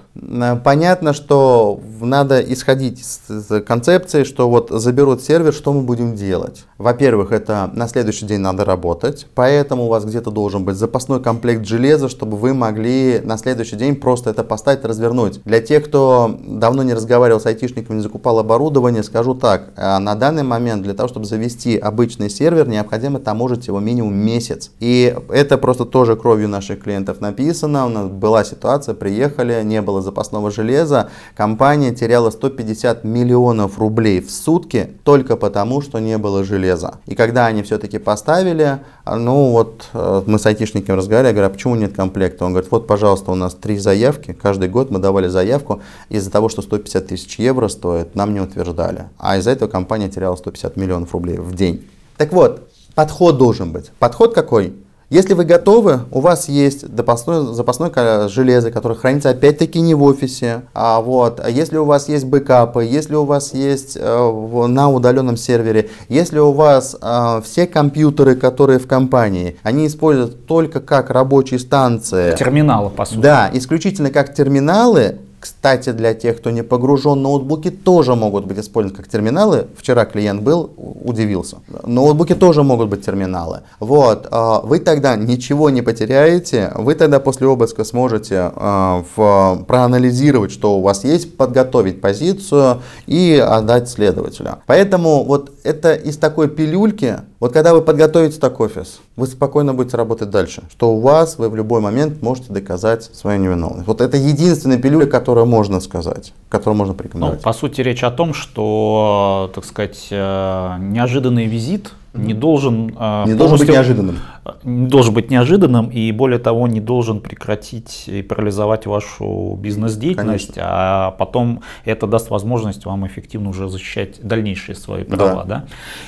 Понятно, что надо исходить из концепции, что вот заберут сервер, что мы будем делать? Во-первых, это на следующий день надо работать, поэтому у вас где-то должен быть запасной комплект железа, чтобы вы могли на следующий день просто это поставить, развернуть. Для тех, кто давно не разговаривал с айтишниками, не закупал оборудование, скажу так, э, на данный момент для того, чтобы завести обычный сервер, необходимо таможить его минимум месяц. И это просто тоже кровью наших клиентов написано. У нас была ситуация, приехали, не было запасного железа, компания теряла 150 миллионов рублей в сутки только потому, что не было железа. И когда они все-таки поставили, ну вот э, мы с айтишниками разговаривали, я говорю, а почему нет комплекта? Он говорит, вот, пожалуйста, у нас три заявки, каждый год мы давали заявки, заявку, из-за того, что 150 тысяч евро стоит, нам не утверждали. А из-за этого компания теряла 150 миллионов рублей в день. Так вот, подход должен быть. Подход какой? Если вы готовы, у вас есть запасное, запасное железо, которое хранится опять-таки не в офисе. А вот, а если у вас есть бэкапы, если у вас есть э, на удаленном сервере, если у вас э, все компьютеры, которые в компании, они используют только как рабочие станции.
Терминалы, по сути.
Да, исключительно как терминалы, кстати, для тех, кто не погружен, ноутбуки тоже могут быть использованы как терминалы. Вчера клиент был, удивился. Ноутбуки тоже могут быть терминалы. Вот, а, вы тогда ничего не потеряете, вы тогда после обыска сможете а, в, проанализировать, что у вас есть, подготовить позицию и отдать следователю. Поэтому вот это из такой пилюльки, вот когда вы подготовите так офис, вы спокойно будете работать дальше, что у вас вы в любой момент можете доказать свою невиновность. Вот это единственная пилюля, которую можно сказать, которую можно порекомендовать.
Ну, по сути, речь о том, что, так сказать, э, неожиданный визит не должен...
Э, не должен быть неожиданным.
Не должен быть неожиданным и, более того, не должен прекратить и парализовать вашу бизнес-деятельность, Конечно. а потом это даст возможность вам эффективно уже защищать дальнейшие свои права. Да. Да?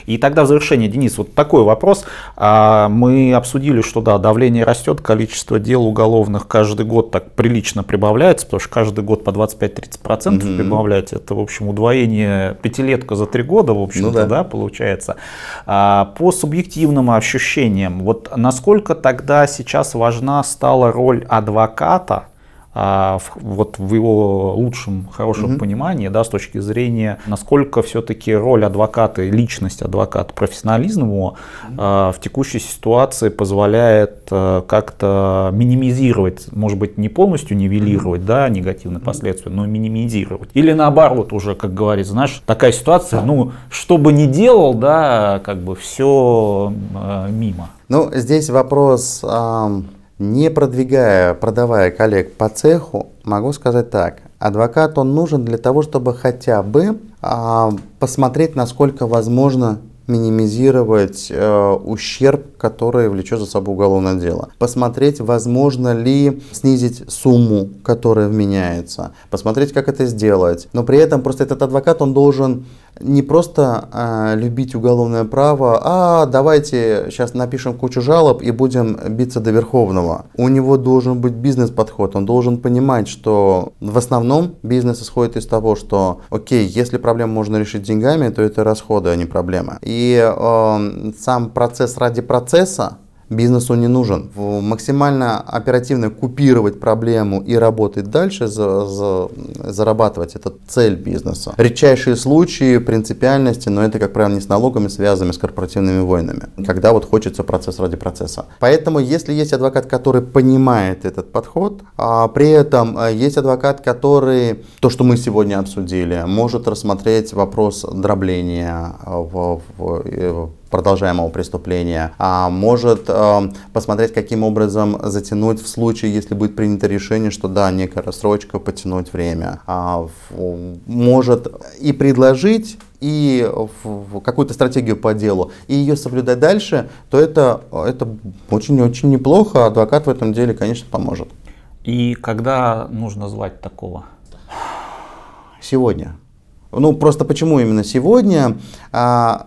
И тогда в завершение, Денис, вот такой вопрос. А, мы обсудили, что да, давление растет, количество дел уголовных каждый год так прилично прибавляется, потому что каждый год по 25-30% угу. прибавляется. Это, в общем, удвоение пятилетка за три года, в общем-то, ну, да. да, получается. А, по субъективным ощущениям, вот насколько тогда сейчас важна стала роль адвоката а, вот в его лучшем, хорошем угу. понимании, да, с точки зрения, насколько все-таки роль адвоката и личность адвоката, профессионализм его а, в текущей ситуации позволяет а, как-то минимизировать, может быть, не полностью нивелировать, да, негативные последствия, но минимизировать. Или наоборот, уже, как говорится, знаешь, такая ситуация, ну, что бы ни делал, да, как бы все мимо.
Ну, здесь вопрос не продвигая, продавая коллег по цеху, могу сказать так. Адвокат, он нужен для того, чтобы хотя бы а, посмотреть, насколько возможно минимизировать э, ущерб, который влечет за собой уголовное дело. Посмотреть, возможно ли снизить сумму, которая вменяется. Посмотреть, как это сделать. Но при этом просто этот адвокат, он должен не просто э, любить уголовное право, а давайте сейчас напишем кучу жалоб и будем биться до Верховного. У него должен быть бизнес-подход, он должен понимать, что в основном бизнес исходит из того, что, окей, если проблему можно решить деньгами, то это расходы, а не проблемы. И э, сам процесс ради процесса, бизнесу не нужен. Максимально оперативно купировать проблему и работать дальше, за, за, зарабатывать, это цель бизнеса. Редчайшие случаи принципиальности, но это, как правило, не с налогами связаны, с корпоративными войнами, когда вот хочется процесс ради процесса. Поэтому, если есть адвокат, который понимает этот подход, а при этом а, есть адвокат, который, то, что мы сегодня обсудили, может рассмотреть вопрос дробления в, в, в продолжаемого преступления, а может э, посмотреть, каким образом затянуть в случае, если будет принято решение, что да, некая рассрочка, потянуть время. А, в, может и предложить и какую-то стратегию по делу, и ее соблюдать дальше, то это, это очень-очень неплохо. Адвокат в этом деле, конечно, поможет.
И когда нужно звать такого?
Сегодня. Ну, просто почему именно сегодня? А,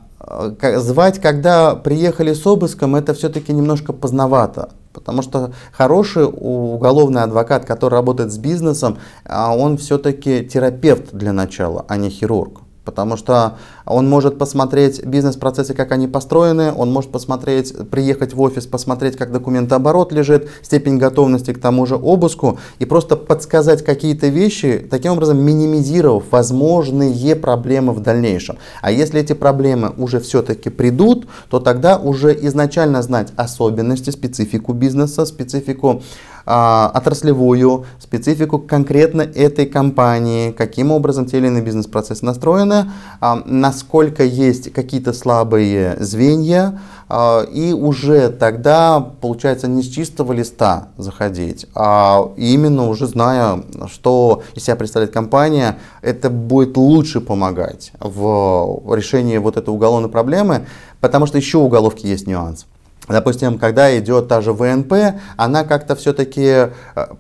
звать, когда приехали с обыском, это все-таки немножко поздновато. Потому что хороший уголовный адвокат, который работает с бизнесом, а он все-таки терапевт для начала, а не хирург. Потому что он может посмотреть бизнес-процессы, как они построены, он может посмотреть, приехать в офис, посмотреть, как документооборот лежит, степень готовности к тому же обыску и просто подсказать какие-то вещи, таким образом минимизировав возможные проблемы в дальнейшем. А если эти проблемы уже все-таки придут, то тогда уже изначально знать особенности, специфику бизнеса, специфику отраслевую специфику конкретно этой компании, каким образом те или иные бизнес-процессы настроены, а, насколько есть какие-то слабые звенья, а, и уже тогда, получается, не с чистого листа заходить, а именно уже зная, что из себя представляет компания, это будет лучше помогать в решении вот этой уголовной проблемы, потому что еще уголовки есть нюанс. Допустим, когда идет та же ВНП, она как-то все-таки э,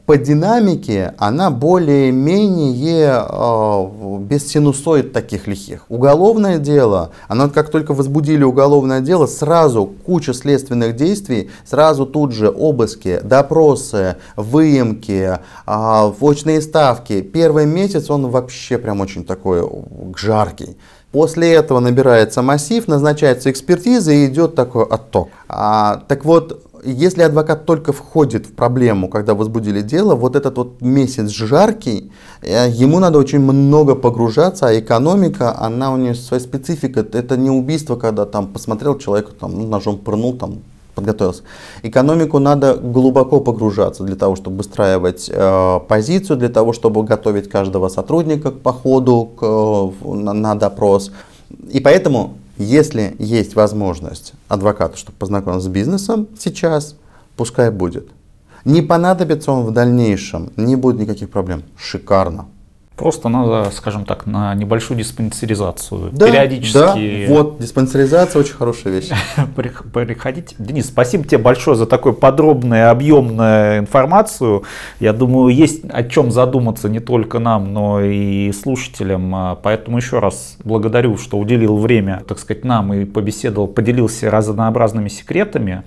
по динамике, она более-менее э, без синусоид таких лихих. Уголовное дело, оно как только возбудили уголовное дело, сразу куча следственных действий, сразу тут же обыски, допросы, выемки, э, очные ставки. Первый месяц он вообще прям очень такой жаркий. После этого набирается массив, назначается экспертиза и идет такой отток. А, так вот, если адвокат только входит в проблему, когда возбудили дело, вот этот вот месяц жаркий, э, ему надо очень много погружаться, а экономика, она у нее своя специфика. Это не убийство, когда там посмотрел человека, там, ну, ножом пырнул, там, подготовился. Экономику надо глубоко погружаться для того, чтобы выстраивать э, позицию, для того, чтобы готовить каждого сотрудника к походу к, э, на, на допрос. И поэтому, если есть возможность адвокату, чтобы познакомиться с бизнесом сейчас, пускай будет. Не понадобится он в дальнейшем, не будет никаких проблем. Шикарно.
Просто надо, скажем так, на небольшую диспансеризацию. Да, Периодически.
Да, вот, диспансеризация очень хорошая вещь.
Приходить. Денис, спасибо тебе большое за такую подробную, объемную информацию. Я думаю, есть о чем задуматься не только нам, но и слушателям. А, поэтому еще раз благодарю, что уделил время, так сказать, нам и побеседовал, поделился разнообразными секретами.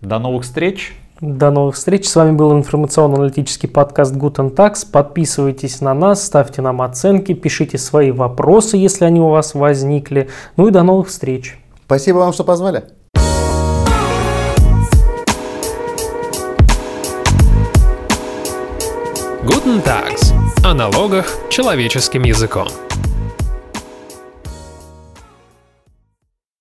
До новых встреч.
До новых встреч. С вами был информационно-аналитический подкаст Guten Tax. Подписывайтесь на нас, ставьте нам оценки, пишите свои вопросы, если они у вас возникли. Ну и до новых встреч.
Спасибо вам, что позвали.
Guten Tags. О налогах человеческим языком.